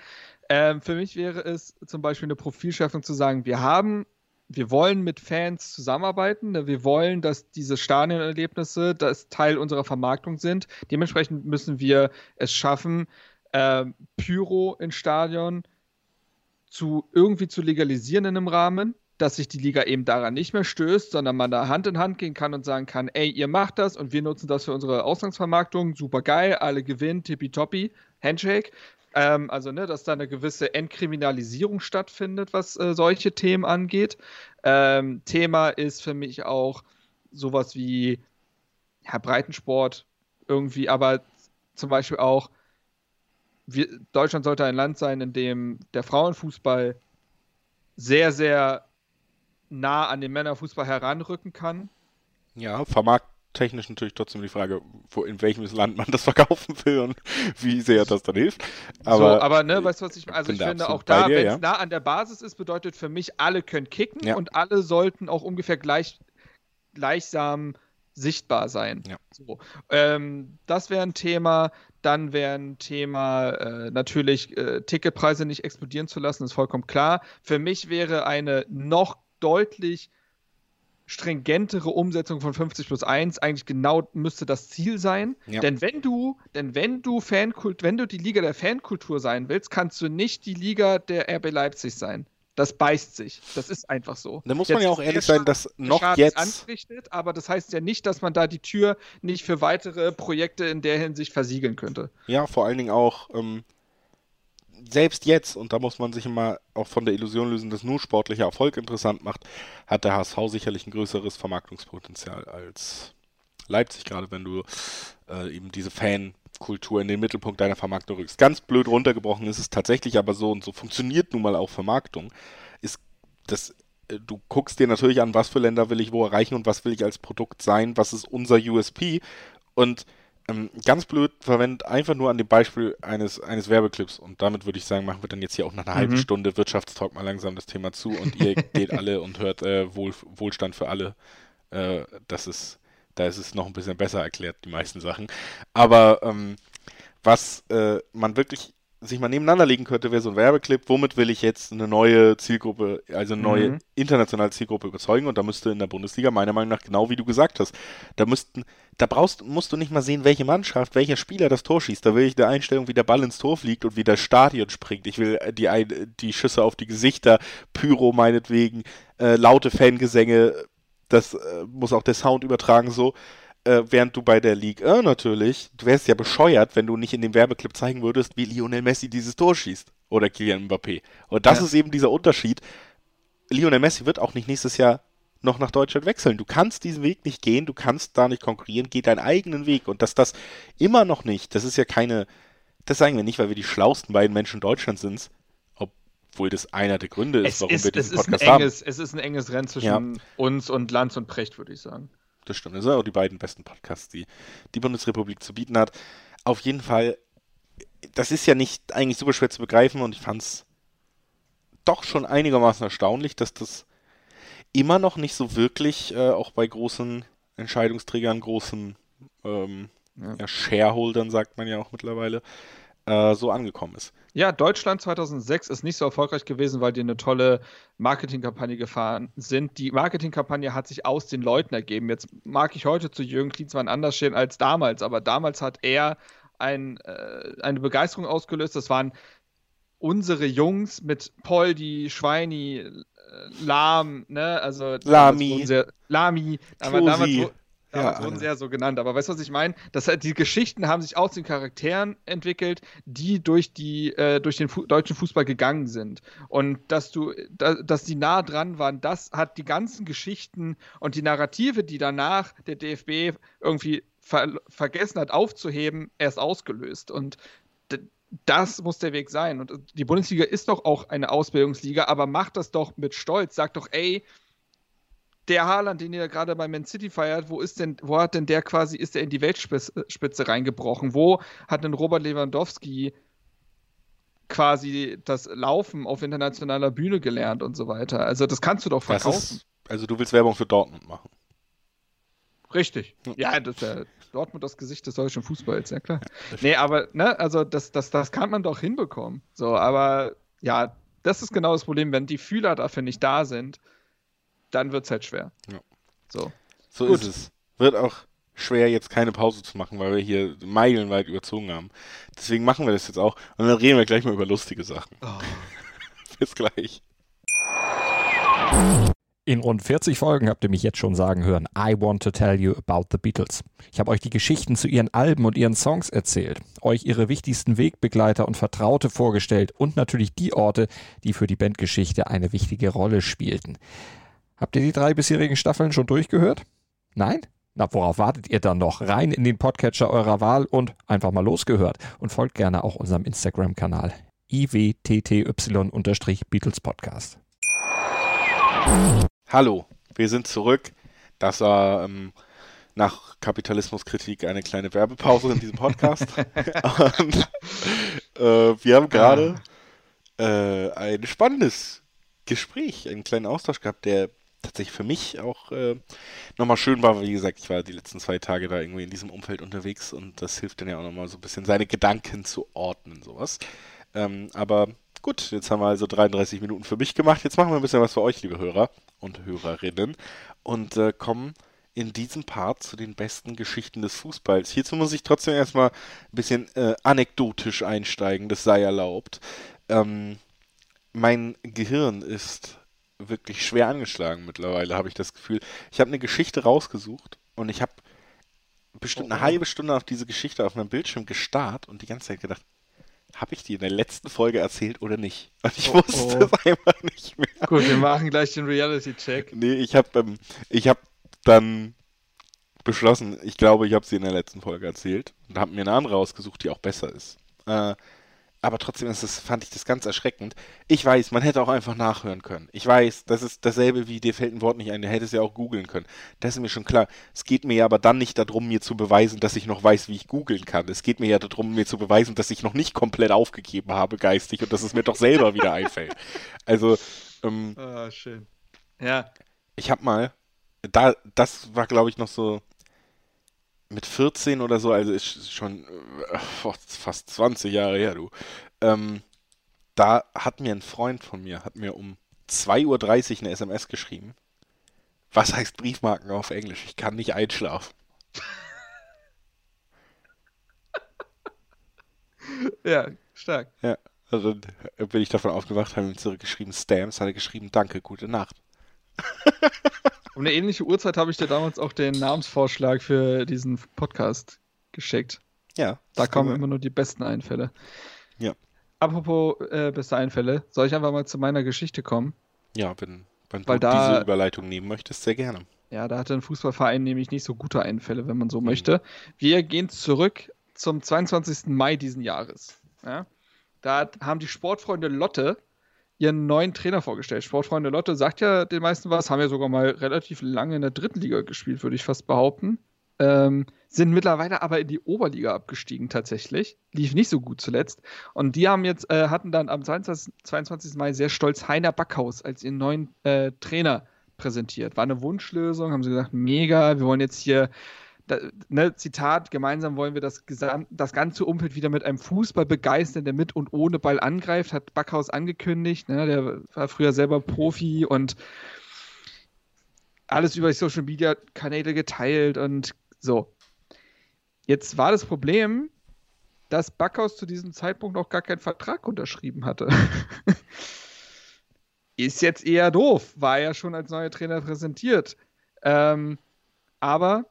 Ähm, für mich wäre es zum Beispiel eine Profilschärfung zu sagen, wir haben wir wollen mit Fans zusammenarbeiten. Ne? Wir wollen, dass diese Stadionerlebnisse das Teil unserer Vermarktung sind. Dementsprechend müssen wir es schaffen, äh, Pyro in Stadion zu irgendwie zu legalisieren in einem Rahmen, dass sich die Liga eben daran nicht mehr stößt, sondern man da Hand in Hand gehen kann und sagen kann, ey, ihr macht das und wir nutzen das für unsere Ausgangsvermarktung, super geil, alle gewinnen, tippitoppi, Handshake. Ähm, also, ne, dass da eine gewisse Entkriminalisierung stattfindet, was äh, solche Themen angeht. Ähm, Thema ist für mich auch sowas wie ja, Breitensport irgendwie, aber zum Beispiel auch, wir, Deutschland sollte ein Land sein, in dem der Frauenfußball sehr, sehr nah an den Männerfußball heranrücken kann. Ja, vermarkt technisch natürlich trotzdem die Frage, wo, in welchem Land man das verkaufen will und wie sehr das dann hilft. Aber, so, aber ne, weißt du, was ich Also ich finde auch da, wenn es ja. nah an der Basis ist, bedeutet für mich, alle können kicken ja. und alle sollten auch ungefähr gleich, gleichsam sichtbar sein. Ja. So. Ähm, das wäre ein Thema. Dann wäre ein Thema äh, natürlich äh, Ticketpreise nicht explodieren zu lassen, ist vollkommen klar. Für mich wäre eine noch deutlich stringentere Umsetzung von 50 plus 1 eigentlich genau müsste das Ziel sein. Ja. Denn wenn du, denn wenn du Fankult, wenn du die Liga der Fankultur sein willst, kannst du nicht die Liga der RB Leipzig sein. Das beißt sich. Das ist einfach so. Da muss man ja auch ehrlich sein, dass noch Schaden jetzt. Anrichtet, aber das heißt ja nicht, dass man da die Tür nicht für weitere Projekte in der Hinsicht versiegeln könnte. Ja, vor allen Dingen auch, ähm, selbst jetzt, und da muss man sich immer auch von der Illusion lösen, dass nur sportlicher Erfolg interessant macht, hat der HSV sicherlich ein größeres Vermarktungspotenzial als Leipzig, gerade wenn du äh, eben diese Fan, Subkultur in den Mittelpunkt deiner Vermarktung rückst. Ganz blöd runtergebrochen ist es tatsächlich aber so und so funktioniert nun mal auch Vermarktung. Ist das äh, du guckst dir natürlich an, was für Länder will ich wo erreichen und was will ich als Produkt sein, was ist unser USP und ähm, ganz blöd verwendet einfach nur an dem Beispiel eines, eines Werbeclips und damit würde ich sagen, machen wir dann jetzt hier auch nach einer mhm. halben Stunde Wirtschaftstalk mal langsam das Thema zu und ihr (laughs) geht alle und hört äh, Wohl, Wohlstand für alle. Äh, das ist, da ist es noch ein bisschen besser erklärt, die meisten Sachen. Aber ähm, was äh, man wirklich sich mal nebeneinander legen könnte, wäre so ein Werbeclip, womit will ich jetzt eine neue Zielgruppe, also eine neue mhm. internationale Zielgruppe überzeugen? Und da müsste in der Bundesliga meiner Meinung nach genau wie du gesagt hast, da müssten, da brauchst, musst du nicht mal sehen, welche Mannschaft, welcher Spieler das Tor schießt, da will ich eine Einstellung, wie der Ball ins Tor fliegt und wie das Stadion springt, ich will die, die Schüsse auf die Gesichter, Pyro meinetwegen, äh, laute Fangesänge, das äh, muss auch der Sound übertragen so, äh, während du bei der Ligue natürlich, du wärst ja bescheuert, wenn du nicht in dem Werbeclip zeigen würdest, wie Lionel Messi dieses Tor schießt. Oder Kylian Mbappé. Und das ja. ist eben dieser Unterschied. Lionel Messi wird auch nicht nächstes Jahr noch nach Deutschland wechseln. Du kannst diesen Weg nicht gehen, du kannst da nicht konkurrieren, geh deinen eigenen Weg. Und dass das immer noch nicht, das ist ja keine, das sagen wir nicht, weil wir die schlausten beiden Menschen Deutschlands sind, obwohl das einer der Gründe ist, es warum ist, wir diesen Podcast enges, haben. Es ist ein enges Rennen zwischen ja. uns und Lanz und Precht, würde ich sagen das stimmt. Das sind auch die beiden besten Podcasts, die die Bundesrepublik zu bieten hat. Auf jeden Fall, das ist ja nicht eigentlich super schwer zu begreifen und ich fand es doch schon einigermaßen erstaunlich, dass das immer noch nicht so wirklich äh, auch bei großen Entscheidungsträgern, großen ähm, ja. Ja, Shareholdern, sagt man ja auch mittlerweile, äh, so angekommen ist. Ja, Deutschland 2006 ist nicht so erfolgreich gewesen, weil die eine tolle Marketingkampagne gefahren sind. Die Marketingkampagne hat sich aus den Leuten ergeben. Jetzt mag ich heute zu Jürgen Klinsmann anders stehen als damals, aber damals hat er ein, äh, eine Begeisterung ausgelöst. Das waren unsere Jungs mit Poldi, Schweini, äh, Lahm, ne, also Lami, sehr, Lami, aber damals, Damals ja, wurden sie ja so genannt. Aber weißt du, was ich meine? die Geschichten haben sich aus den Charakteren entwickelt, die durch, die, äh, durch den Fu deutschen Fußball gegangen sind. Und dass du, da, dass die nah dran waren, das hat die ganzen Geschichten und die Narrative, die danach der DFB irgendwie ver vergessen hat aufzuheben, erst ausgelöst. Und das muss der Weg sein. Und die Bundesliga ist doch auch eine Ausbildungsliga, aber macht das doch mit Stolz. Sagt doch, ey, der Haaland, den ihr gerade bei Man City feiert, wo ist denn, wo hat denn der quasi, ist er in die Weltspitze reingebrochen? Wo hat denn Robert Lewandowski quasi das Laufen auf internationaler Bühne gelernt und so weiter? Also das kannst du doch verkaufen. Ist, also du willst Werbung für Dortmund machen. Richtig. Ja, das ist ja Dortmund das Gesicht des deutschen Fußballs, ja klar. Nee, aber, ne, also das, das, das kann man doch hinbekommen. So, aber ja, das ist genau das Problem, wenn die Fühler dafür nicht da sind, dann wird es halt schwer. Ja. So, so ist es. Wird auch schwer, jetzt keine Pause zu machen, weil wir hier meilenweit überzogen haben. Deswegen machen wir das jetzt auch. Und dann reden wir gleich mal über lustige Sachen. Oh. (laughs) Bis gleich. In rund 40 Folgen habt ihr mich jetzt schon sagen hören, I want to tell you about the Beatles. Ich habe euch die Geschichten zu ihren Alben und ihren Songs erzählt, euch ihre wichtigsten Wegbegleiter und Vertraute vorgestellt und natürlich die Orte, die für die Bandgeschichte eine wichtige Rolle spielten. Habt ihr die drei bisherigen Staffeln schon durchgehört? Nein? Na, worauf wartet ihr dann noch? Rein in den Podcatcher eurer Wahl und einfach mal losgehört. Und folgt gerne auch unserem Instagram-Kanal iwtty-Beatles Podcast. Hallo, wir sind zurück. Das war ähm, nach Kapitalismuskritik eine kleine Werbepause in diesem Podcast. (laughs) und, äh, wir haben gerade äh, ein spannendes Gespräch, einen kleinen Austausch gehabt, der tatsächlich für mich auch äh, nochmal schön war. Wie gesagt, ich war die letzten zwei Tage da irgendwie in diesem Umfeld unterwegs und das hilft dann ja auch nochmal so ein bisschen seine Gedanken zu ordnen, sowas. Ähm, aber gut, jetzt haben wir also 33 Minuten für mich gemacht. Jetzt machen wir ein bisschen was für euch, liebe Hörer und Hörerinnen und äh, kommen in diesem Part zu den besten Geschichten des Fußballs. Hierzu muss ich trotzdem erstmal ein bisschen äh, anekdotisch einsteigen, das sei erlaubt. Ähm, mein Gehirn ist wirklich schwer angeschlagen mittlerweile, habe ich das Gefühl. Ich habe eine Geschichte rausgesucht und ich habe bestimmt eine halbe Stunde auf diese Geschichte auf meinem Bildschirm gestarrt und die ganze Zeit gedacht, habe ich die in der letzten Folge erzählt oder nicht? Und ich oh, wusste oh. es einfach nicht mehr. Gut, wir machen gleich den Reality-Check. Nee, ich habe ähm, ich hab dann beschlossen, ich glaube, ich habe sie in der letzten Folge erzählt und habe mir eine andere ausgesucht, die auch besser ist. Äh, aber trotzdem ist es, fand ich das ganz erschreckend. Ich weiß, man hätte auch einfach nachhören können. Ich weiß, das ist dasselbe wie dir fällt ein Wort nicht ein, der hätte es ja auch googeln können. Das ist mir schon klar. Es geht mir ja aber dann nicht darum, mir zu beweisen, dass ich noch weiß, wie ich googeln kann. Es geht mir ja darum, mir zu beweisen, dass ich noch nicht komplett aufgegeben habe geistig und dass es mir doch selber wieder einfällt. Also, ähm, Ah, schön. Ja. ich habe mal, da, das war glaube ich noch so mit 14 oder so, also ist schon äh, fast 20 Jahre her, du. Ähm, da hat mir ein Freund von mir, hat mir um 2.30 Uhr eine SMS geschrieben. Was heißt Briefmarken auf Englisch? Ich kann nicht einschlafen. (laughs) Ja, stark. Ja, also dann bin ich davon aufgewacht, habe ihm zurückgeschrieben, Stamps, hat er geschrieben, danke, gute Nacht. (laughs) Um eine ähnliche Uhrzeit habe ich dir damals auch den Namensvorschlag für diesen Podcast geschickt. Ja. Da kommen immer nur die besten Einfälle. Ja. Apropos äh, beste Einfälle, soll ich einfach mal zu meiner Geschichte kommen? Ja, wenn, wenn du da- diese Überleitung nehmen möchtest, sehr gerne. Ja, da hatte ein Fußballverein nämlich nicht so gute Einfälle, wenn man so möchte. Wir gehen zurück zum 22. Mai diesen Jahres. Ja? Da haben die Sportfreunde Lotte ihren neuen Trainer vorgestellt. Sportfreunde Lotte sagt ja den meisten was, haben ja sogar mal relativ lange in der dritten Liga gespielt, würde ich fast behaupten. Ähm, sind mittlerweile aber in die Oberliga abgestiegen tatsächlich. Lief nicht so gut zuletzt. Und die haben jetzt, äh, hatten dann am 22. 22. Mai sehr stolz Heiner Backhaus als ihren neuen äh, Trainer präsentiert. War eine Wunschlösung, haben sie gesagt, mega, wir wollen jetzt hier, da, ne, Zitat, gemeinsam wollen wir das, Gesam das ganze Umfeld wieder mit einem Fußball begeistern, der mit und ohne Ball angreift, hat Backhaus angekündigt. Ne, der war früher selber Profi und alles über die Social Media Kanäle geteilt und so. Jetzt war das Problem, dass Backhaus zu diesem Zeitpunkt noch gar keinen Vertrag unterschrieben hatte. (laughs) Ist jetzt eher doof, war ja schon als neuer Trainer präsentiert. Ähm, aber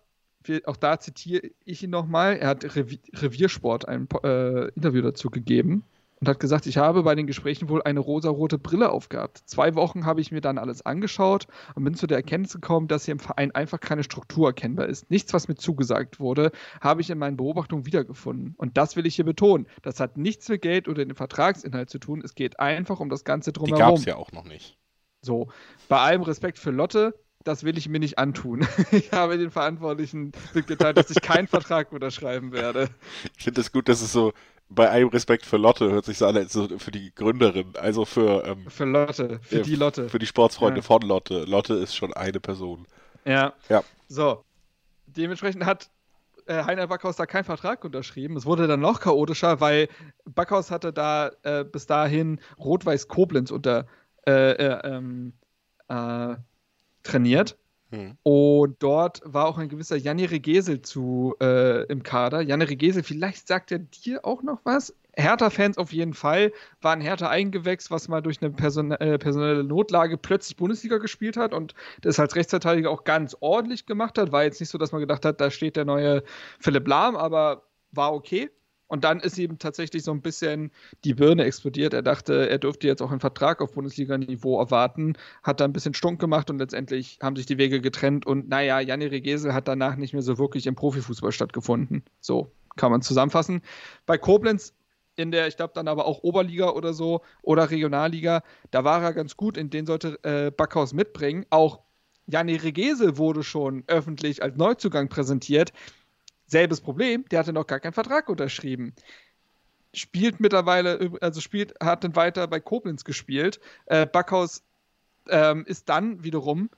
auch da zitiere ich ihn nochmal. Er hat Revi Reviersport ein äh, Interview dazu gegeben und hat gesagt, ich habe bei den Gesprächen wohl eine rosarote Brille aufgehabt. Zwei Wochen habe ich mir dann alles angeschaut und bin zu der Erkenntnis gekommen, dass hier im Verein einfach keine Struktur erkennbar ist. Nichts, was mir zugesagt wurde, habe ich in meinen Beobachtungen wiedergefunden. Und das will ich hier betonen. Das hat nichts mit Geld oder dem Vertragsinhalt zu tun. Es geht einfach um das Ganze Die drumherum. gab es ja auch noch nicht. So, bei allem Respekt für Lotte, das will ich mir nicht antun. (laughs) Ich habe den Verantwortlichen mitgeteilt, dass ich keinen Vertrag unterschreiben werde. Ich finde es gut, dass es so, bei allem Respekt für Lotte, hört sich so an, als so für die Gründerin, also für, ähm, Für Lotte, für Ja, die Lotte. für die Sportsfreunde Ja. von Lotte. Lotte ist schon eine Person. Ja. Ja. So. Dementsprechend hat äh, Heiner Backhaus da keinen Vertrag unterschrieben. Es wurde dann noch chaotischer, weil Backhaus hatte da äh, bis dahin Rot-Weiß Koblenz unter äh, äh, ähm, äh, trainiert. Hm. Und dort war auch ein gewisser Janni Regesel zu, äh, im Kader. Janni Regesel, vielleicht sagt er dir auch noch was? Hertha-Fans auf jeden Fall. War ein Hertha-Eingewächs, was mal durch eine Person äh, personelle Notlage plötzlich Bundesliga gespielt hat und das als Rechtsverteidiger auch ganz ordentlich gemacht hat. War jetzt nicht so, dass man gedacht hat, da steht der neue Philipp Lahm, aber war okay. Und dann ist ihm tatsächlich so ein bisschen die Birne explodiert. Er dachte, er dürfte jetzt auch einen Vertrag auf Bundesliga-Niveau erwarten, hat da ein bisschen stunk gemacht und letztendlich haben sich die Wege getrennt. Und naja, Janni Regesel hat danach nicht mehr so wirklich im Profifußball stattgefunden. So kann man zusammenfassen. Bei Koblenz in der, ich glaube, dann aber auch Oberliga oder so oder Regionalliga, da war er ganz gut, in den sollte äh, Backhaus mitbringen. Auch Janni Regesel wurde schon öffentlich als Neuzugang präsentiert. Selbes Problem, der hatte noch gar keinen Vertrag unterschrieben. Spielt mittlerweile, also spielt, hat dann weiter bei Koblenz gespielt. Äh, Backhaus ähm, ist dann wiederum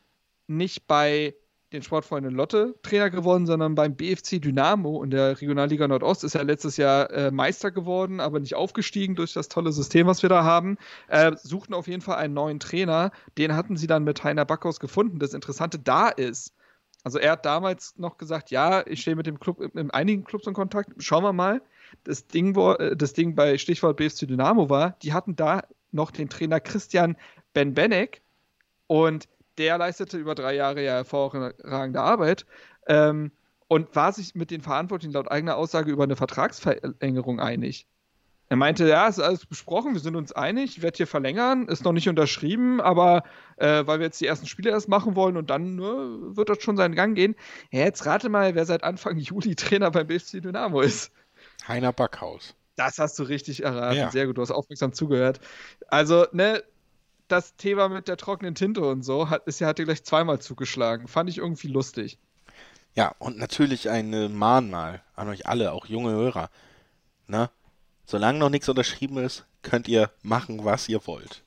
nicht bei den Sportfreunden Lotte Trainer geworden, sondern beim BFC Dynamo in der Regionalliga Nordost ist er letztes Jahr äh, Meister geworden, aber nicht aufgestiegen durch das tolle System, was wir da haben. Äh, suchten auf jeden Fall einen neuen Trainer. Den hatten sie dann mit Heiner Backhaus gefunden. Das Interessante da ist, also er hat damals noch gesagt, ja, ich stehe mit dem Club in einigen Clubs in Kontakt. Schauen wir mal. Das Ding, äh, das Ding bei Stichwort BFC Dynamo war, die hatten da noch den Trainer Christian Benbenek und der leistete über drei Jahre ja hervorragende Arbeit ähm, und war sich mit den Verantwortlichen laut eigener Aussage über eine Vertragsverlängerung einig. Er meinte, ja, ist alles besprochen, wir sind uns einig, ich werde hier verlängern, ist noch nicht unterschrieben, aber äh, weil wir jetzt die ersten Spiele erst machen wollen und dann ne, wird das schon seinen Gang gehen. Ja, jetzt rate mal, wer seit Anfang (laughs) Juli Trainer beim BFC Dynamo ist. Heiner Backhaus. Das hast du richtig erraten. Ja. Sehr gut, du hast aufmerksam zugehört. Also, ne, das Thema mit der trockenen Tinte und so hat, ist ja, hat dir gleich zweimal zugeschlagen. Fand ich irgendwie lustig. Ja, und natürlich ein Mahnmal an euch alle, auch junge Hörer. Ne? Solange noch nichts unterschrieben ist, könnt ihr machen, was ihr wollt.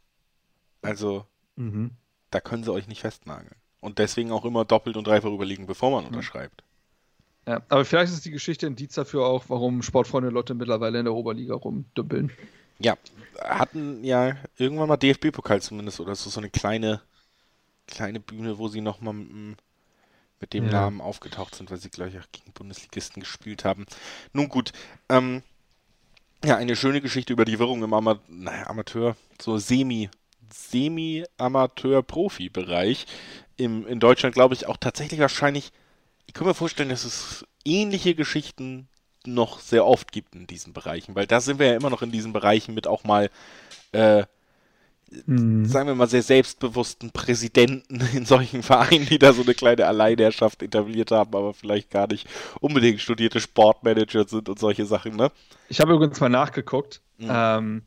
Also, mhm. da können sie euch nicht festnageln. Und deswegen auch immer doppelt und dreifach überlegen, bevor man mhm. unterschreibt. Ja, aber vielleicht ist die Geschichte ein Indiz dafür auch, warum Sportfreunde Lotte mittlerweile in der Oberliga rumdümpeln. Ja, hatten ja irgendwann mal DFB-Pokal zumindest oder so, so eine kleine, kleine Bühne, wo sie nochmal mit, mit dem ja. Namen aufgetaucht sind, weil sie gleich auch gegen Bundesligisten gespielt haben. Nun gut, ähm, ja, eine schöne Geschichte über die Wirrung im Ama naja, Amateur, so semi, Semi-Amateur-Profi-Bereich. In Deutschland glaube ich auch tatsächlich wahrscheinlich, ich kann mir vorstellen, dass es ähnliche Geschichten noch sehr oft gibt in diesen Bereichen, weil da sind wir ja immer noch in diesen Bereichen mit auch mal äh, mhm. sagen wir mal, sehr selbstbewussten Präsidenten (laughs) in solchen Vereinen, die da so eine kleine Alleinherrschaft etabliert haben, aber vielleicht gar nicht unbedingt studierte Sportmanager sind und solche Sachen, ne? Ich habe übrigens mal nachgeguckt. Mhm. Ähm,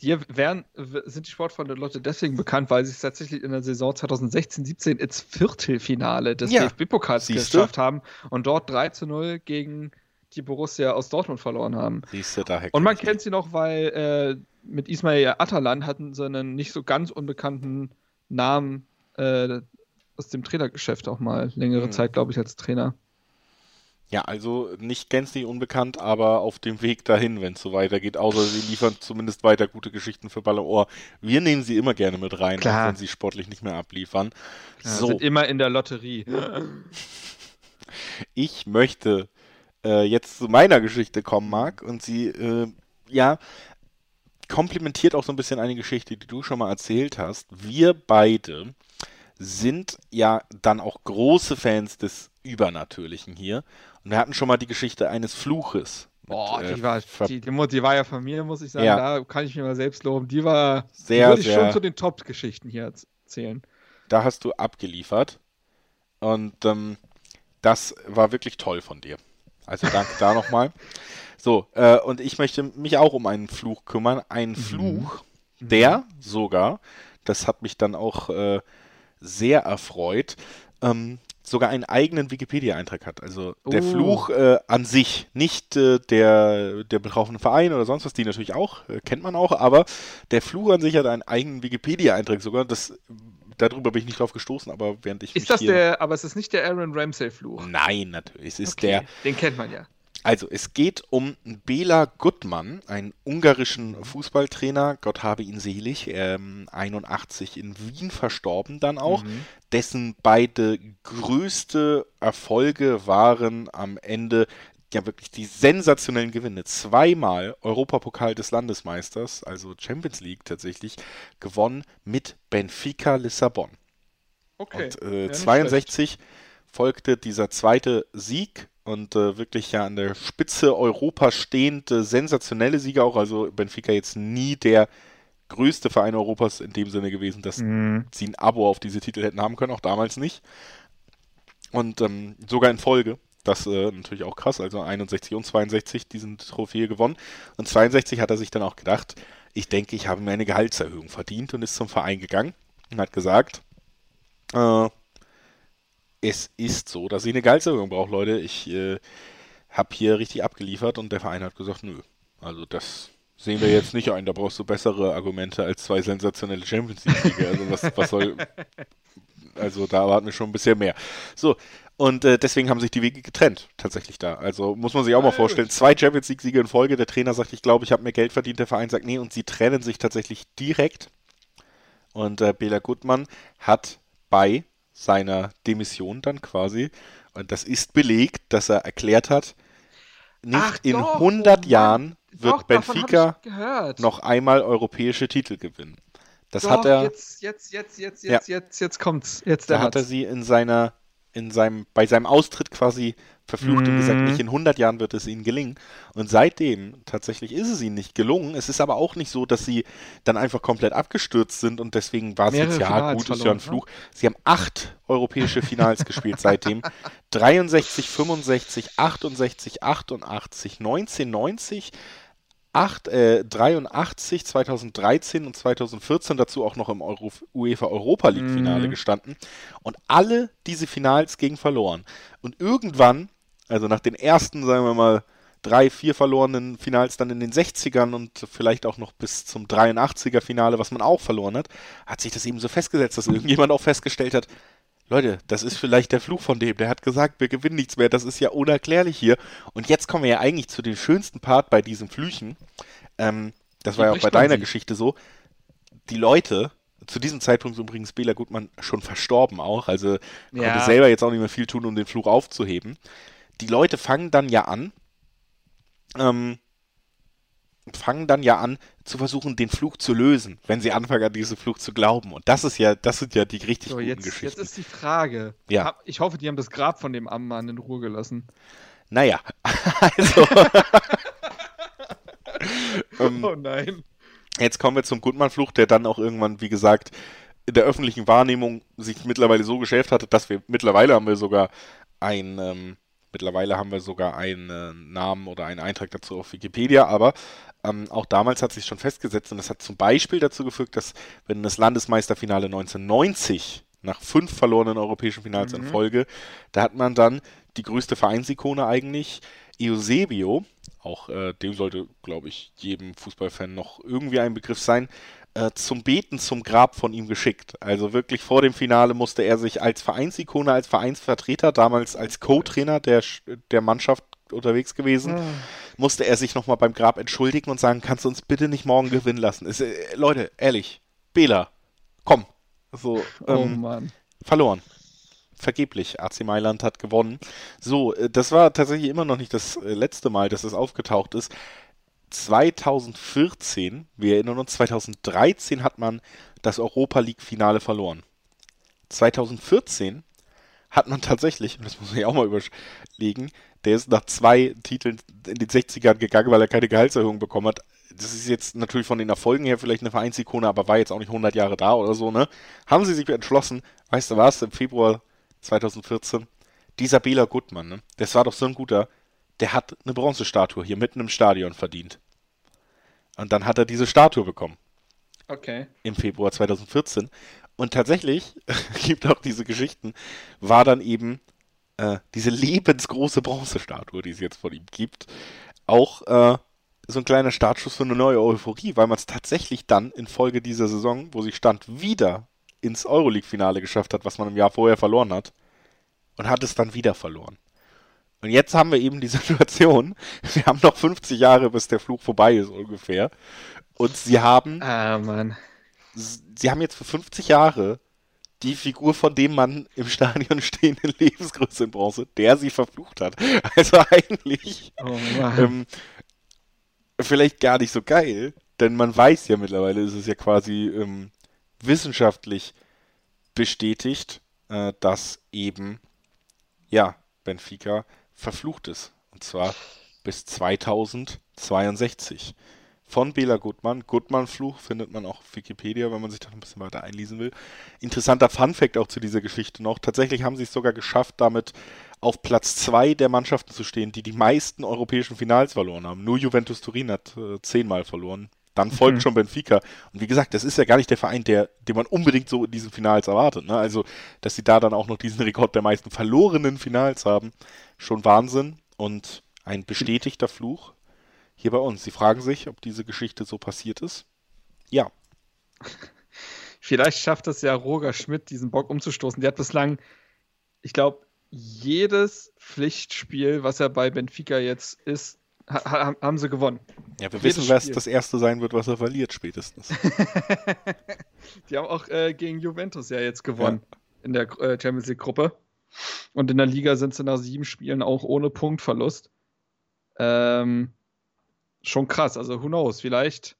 die werden, sind die Sportfreunde Lotte deswegen bekannt, weil sie es tatsächlich in der Saison 2016-17 ins Viertelfinale des ja. DFB-Pokals geschafft haben und dort 3 zu 0 gegen die Borussia aus Dortmund verloren haben. Siehste, daher und man kennt sie noch, weil äh, mit Ismail Atalan hatten sie einen nicht so ganz unbekannten Namen äh, aus dem Trainergeschäft auch mal längere hm. Zeit, glaube ich, als Trainer. Ja, also nicht gänzlich unbekannt, aber auf dem Weg dahin, wenn es so weitergeht. Außer sie liefern zumindest weiter gute Geschichten für Ball Ohr. Wir nehmen sie immer gerne mit rein, wenn sie sportlich nicht mehr abliefern. Ja, so. Sind immer in der Lotterie. (laughs) ich möchte äh, jetzt zu meiner Geschichte kommen, Marc, und sie, äh, ja, komplementiert auch so ein bisschen eine Geschichte, die du schon mal erzählt hast. Wir beide sind ja dann auch große Fans des Übernatürlichen hier. Und wir hatten schon mal die Geschichte eines Fluches. Boah, mit, die, äh, war, die, die, die, war ja von mir, muss ich sagen. Ja. Da kann ich mir mal selbst loben. Die war, sehr, würde ich sehr, schon zu den Top-Geschichten hier erzählen. Da hast du abgeliefert. Und ähm, das war wirklich toll von dir. Also danke da nochmal. (laughs) So, äh, und ich möchte mich auch um einen Fluch kümmern. Einen mhm. Fluch, mhm. der sogar, das hat mich dann auch äh, sehr erfreut, ähm, sogar einen eigenen Wikipedia-Eintrag hat. Also der oh. Fluch äh, an sich, nicht äh, der, der betroffene Verein oder sonst was, die natürlich auch, äh, kennt man auch, aber der Fluch an sich hat einen eigenen Wikipedia-Eintrag sogar. Das, darüber bin ich nicht drauf gestoßen, aber während ich. Ist das der, aber es ist nicht der Aaron Ramsey-Fluch? Nein, natürlich. Es ist okay. der. Den kennt man ja. Also, es geht um Bela Gutmann, einen ungarischen Fußballtrainer, Gott habe ihn selig, ähm, 81 in Wien verstorben dann auch, mhm. dessen beide größte Erfolge waren am Ende ja wirklich die sensationellen Gewinne. Zweimal Europapokal des Landesmeisters, also Champions League tatsächlich, gewonnen mit Benfica Lissabon. Okay. Und äh, ja, 62 schlecht. folgte dieser zweite Sieg und äh, wirklich ja an der Spitze Europas stehende sensationelle Sieger auch. Also Benfica jetzt nie der größte Verein Europas in dem Sinne gewesen, dass mhm. sie ein Abo auf diese Titel hätten haben können, auch damals nicht. Und ähm, sogar in Folge. Das äh, natürlich auch krass. Also 61 und 62 diesen Trophäe gewonnen. Und 62 hat er sich dann auch gedacht, ich denke, ich habe mir eine Gehaltserhöhung verdient und ist zum Verein gegangen und hat gesagt, äh, es ist so, dass ich eine Gehaltserhöhung brauche, Leute. Ich äh, habe hier richtig abgeliefert und der Verein hat gesagt, nö. Also das sehen wir jetzt nicht ein. Da brauchst du bessere Argumente als zwei sensationelle Champions League-Siege. Also was, was soll... (laughs) Also da erwarten wir schon ein bisschen mehr. So, und äh, deswegen haben sich die Wege getrennt, tatsächlich da. Also muss man sich auch mal vorstellen. Zwei Champions League-Siege in Folge. Der Trainer sagt, ich glaube, ich habe mehr Geld verdient. Der Verein sagt, nee. Und sie trennen sich tatsächlich direkt. Und äh, Bela Gutmann hat bei seiner Demission dann quasi. Und das ist belegt, dass er erklärt hat, nicht Ach, in doch, 100 oh Jahren wird doch, Benfica noch einmal europäische Titel gewinnen. Das doch, hat er. Jetzt, jetzt, jetzt, jetzt, jetzt, ja. jetzt, jetzt kommt's. Jetzt da hat er sie in seiner, in seinem, bei seinem Austritt quasi verflucht und gesagt, Mhm. nicht in 100 Jahren wird es ihnen gelingen. Und seitdem tatsächlich ist es ihnen nicht gelungen. Es ist aber auch nicht so, dass sie dann einfach komplett abgestürzt sind und deswegen war es Mehrere jetzt, ja Finals gut, ist ja ein ne? Fluch. Sie haben acht europäische Finals gespielt seitdem. 63, 65, 68, 88, 1990, 8, äh, 83, 2013 und 2014 dazu auch noch im Euro, UEFA Europa League Finale Mhm. gestanden und alle diese Finals gegen verloren. Und irgendwann, also nach den ersten, sagen wir mal, drei, vier verlorenen Finals dann in den 60ern und vielleicht auch noch bis zum 83er Finale, was man auch verloren hat, hat sich das eben so festgesetzt, dass irgendjemand auch festgestellt hat, Leute, das ist vielleicht der Fluch von dem. Der hat gesagt, wir gewinnen nichts mehr. Das ist ja unerklärlich hier. Und jetzt kommen wir ja eigentlich zu dem schönsten Part bei diesen Flüchen. Ähm, das Wie war ja auch bei deiner sie? Geschichte so. Die Leute, zu diesem Zeitpunkt ist übrigens Bela Gutmann schon verstorben auch. Also konnte Ja. selber jetzt auch nicht mehr viel tun, um den Fluch aufzuheben. Die Leute fangen dann ja an, ähm, fangen dann ja an zu versuchen, den Fluch zu lösen, wenn sie anfangen, an diesen Fluch zu glauben. Und das ist ja, das sind ja die richtig So, guten jetzt, Geschichten. jetzt ist die Frage. Ja. Ich hoffe, die haben das Grab von dem armen Mann in Ruhe gelassen. Naja, (laughs) also. (laughs) ähm, Oh nein. jetzt kommen wir zum Gutmann-Fluch, der dann auch irgendwann, wie gesagt, in der öffentlichen Wahrnehmung sich mittlerweile so geschäft hatte, dass wir mittlerweile haben wir sogar ein, ähm, mittlerweile haben wir sogar einen äh, Namen oder einen Eintrag dazu auf Wikipedia, aber ähm, auch damals hat sich schon festgesetzt und das hat zum Beispiel dazu geführt, dass wenn das Landesmeisterfinale 1990 nach fünf verlorenen europäischen Finals in Mhm. Folge, da hat man dann die größte Vereinsikone eigentlich, Eusebio, auch äh, dem sollte, glaube ich, jedem Fußballfan noch irgendwie ein Begriff sein, äh, zum Beten zum Grab von ihm geschickt. Also wirklich vor dem Finale musste er sich als Vereinsikone, als Vereinsvertreter, damals als Co-Trainer der, der Mannschaft unterwegs gewesen, Ah. musste er sich nochmal beim Grab entschuldigen und sagen, kannst du uns bitte nicht morgen gewinnen lassen? Ist, äh, Leute, ehrlich, Bela, komm. So, Oh ähm, Mann. verloren. Vergeblich. AC Mailand hat gewonnen. So, äh, das war tatsächlich immer noch nicht das äh, letzte Mal, dass es aufgetaucht ist. 2014, wir erinnern uns, 2013 hat man das Europa League Finale verloren. 2014 hat man tatsächlich, und das muss ich auch mal überlegen, der ist nach zwei Titeln in den 60ern gegangen, weil er keine Gehaltserhöhung bekommen hat. Das ist jetzt natürlich von den Erfolgen her vielleicht eine Vereinsikone, aber war jetzt auch nicht 100 Jahre da oder so, ne? Haben sie sich entschlossen, weißt du was, im Februar 2014, dieser Bela Gutmann, ne? Das war doch so ein guter, der hat eine Bronzestatue hier mitten im Stadion verdient. Und dann hat er diese Statue bekommen Okay. im Februar 2014. Und tatsächlich, (laughs) gibt auch diese Geschichten, war dann eben äh, diese lebensgroße Bronzestatue, die es jetzt von ihm gibt, auch äh, so ein kleiner Startschuss für eine neue Euphorie, weil man es tatsächlich dann infolge dieser Saison, wo sie stand, wieder ins Euroleague-Finale geschafft hat, was man im Jahr vorher verloren hat. Und hat es dann wieder verloren. Und jetzt haben wir eben die (laughs) Situation, wir haben noch 50 Jahre, bis der Fluch vorbei ist ungefähr. Und sie haben Ah, Mann. sie haben jetzt für 50 Jahre die Figur von dem Mann im Stadion (laughs) stehen in Lebensgröße in Bronze, der sie verflucht hat. (laughs) Also eigentlich Oh Mann. ähm, vielleicht gar nicht so geil, denn man weiß ja mittlerweile, ist es ja quasi ähm, wissenschaftlich bestätigt, äh, dass eben ja Benfica verflucht ist. Und zwar bis 2062 von Bela Gutmann. Gutmann-Fluch findet man auch auf Wikipedia, wenn man sich da ein bisschen weiter einlesen will. Interessanter Fun-Fact auch zu dieser Geschichte noch. Tatsächlich haben sie es sogar geschafft, damit auf Platz zwei der Mannschaften zu stehen, die die meisten europäischen Finals verloren haben. Nur Juventus Turin hat äh, zehnmal verloren. Dann folgt Mhm. schon Benfica. Und wie gesagt, das ist ja gar nicht der Verein, der, den man unbedingt so in diesen Finals erwartet. Ne? Also, dass sie da dann auch noch diesen Rekord der meisten verlorenen Finals haben, schon Wahnsinn und ein bestätigter Fluch hier bei uns. Sie fragen sich, ob diese Geschichte so passiert ist. Ja, (laughs) Vielleicht schafft es ja Roger Schmidt, diesen Bock umzustoßen. Der hat bislang, ich glaube, jedes Pflichtspiel, was er bei Benfica jetzt ist, ha ha haben sie gewonnen. ja wir Jedes wissen, was das erste sein wird, was er verliert spätestens. (laughs) Die haben auch äh, gegen Juventus ja jetzt gewonnen in der äh, Champions League Gruppe. Und in der Liga sind sie nach sieben Spielen auch ohne Punktverlust. Ähm, schon krass. Also, who knows? Vielleicht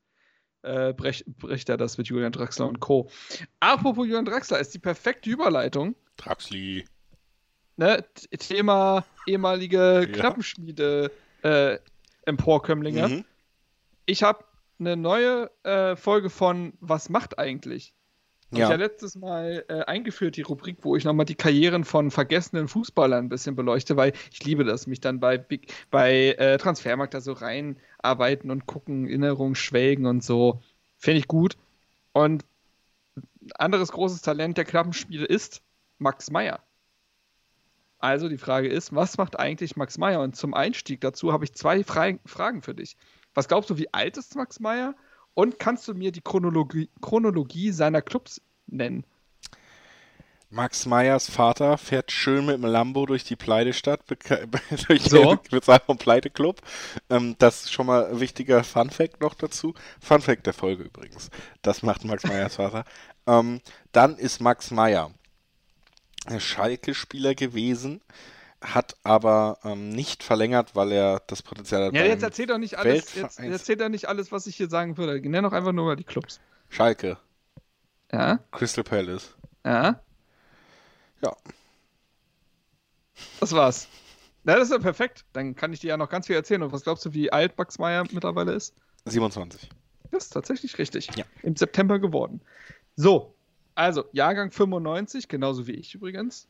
äh, brech, bricht er das mit Julian Draxler und Co. Apropos Julian Draxler, ist die perfekte Überleitung. Draxli. ne, Thema ehemalige Ja. Knappenschmiede äh, Emporkömmlinge. Mhm. Ich habe eine neue äh, Folge von Was macht eigentlich? Hab Ich Ja. ja letztes Mal äh, eingeführt, die Rubrik, wo ich nochmal die Karrieren von vergessenen Fußballern ein bisschen beleuchte, weil ich liebe das, mich dann bei, Big, bei äh, Transfermarkt da so reinarbeiten und gucken, Erinnerungen schwelgen und so. Finde ich gut. Und ein anderes großes Talent der Knappenspiele ist Max Meyer. Also die Frage ist, was macht eigentlich Max Meyer? Und zum Einstieg dazu habe ich zwei Fra Fragen für dich. Was glaubst du, wie alt ist Max Meyer? Und kannst du mir die Chronologie, Chronologie seiner Clubs nennen? Max Meyers Vater fährt schön mit dem Lambo durch die Pleitestadt, (laughs) (laughs) durch So. den Bezahl vom Pleiteclub. Ähm, das ist schon mal ein wichtiger Funfact noch dazu. Funfact der Folge übrigens. Das macht Max Meyers Vater. (laughs) Ähm, dann ist Max Meyer Schalke-Spieler gewesen, hat aber ähm, nicht verlängert, weil er das Potenzial hat. Ja, jetzt erzähl doch nicht alles, jetzt Weltvereins- erzähl doch nicht alles, was ich hier sagen würde. Nenn doch einfach nur mal die Clubs. Schalke, Ja, Crystal Palace. ja, Ja, das war's. Na, das ist ja perfekt. Dann kann ich dir ja noch ganz viel erzählen. Und was glaubst du, wie alt Max Meyer mittlerweile ist? 27. Das ist tatsächlich richtig. Ja. Im September geworden. So, also Jahrgang 95, genauso wie ich übrigens.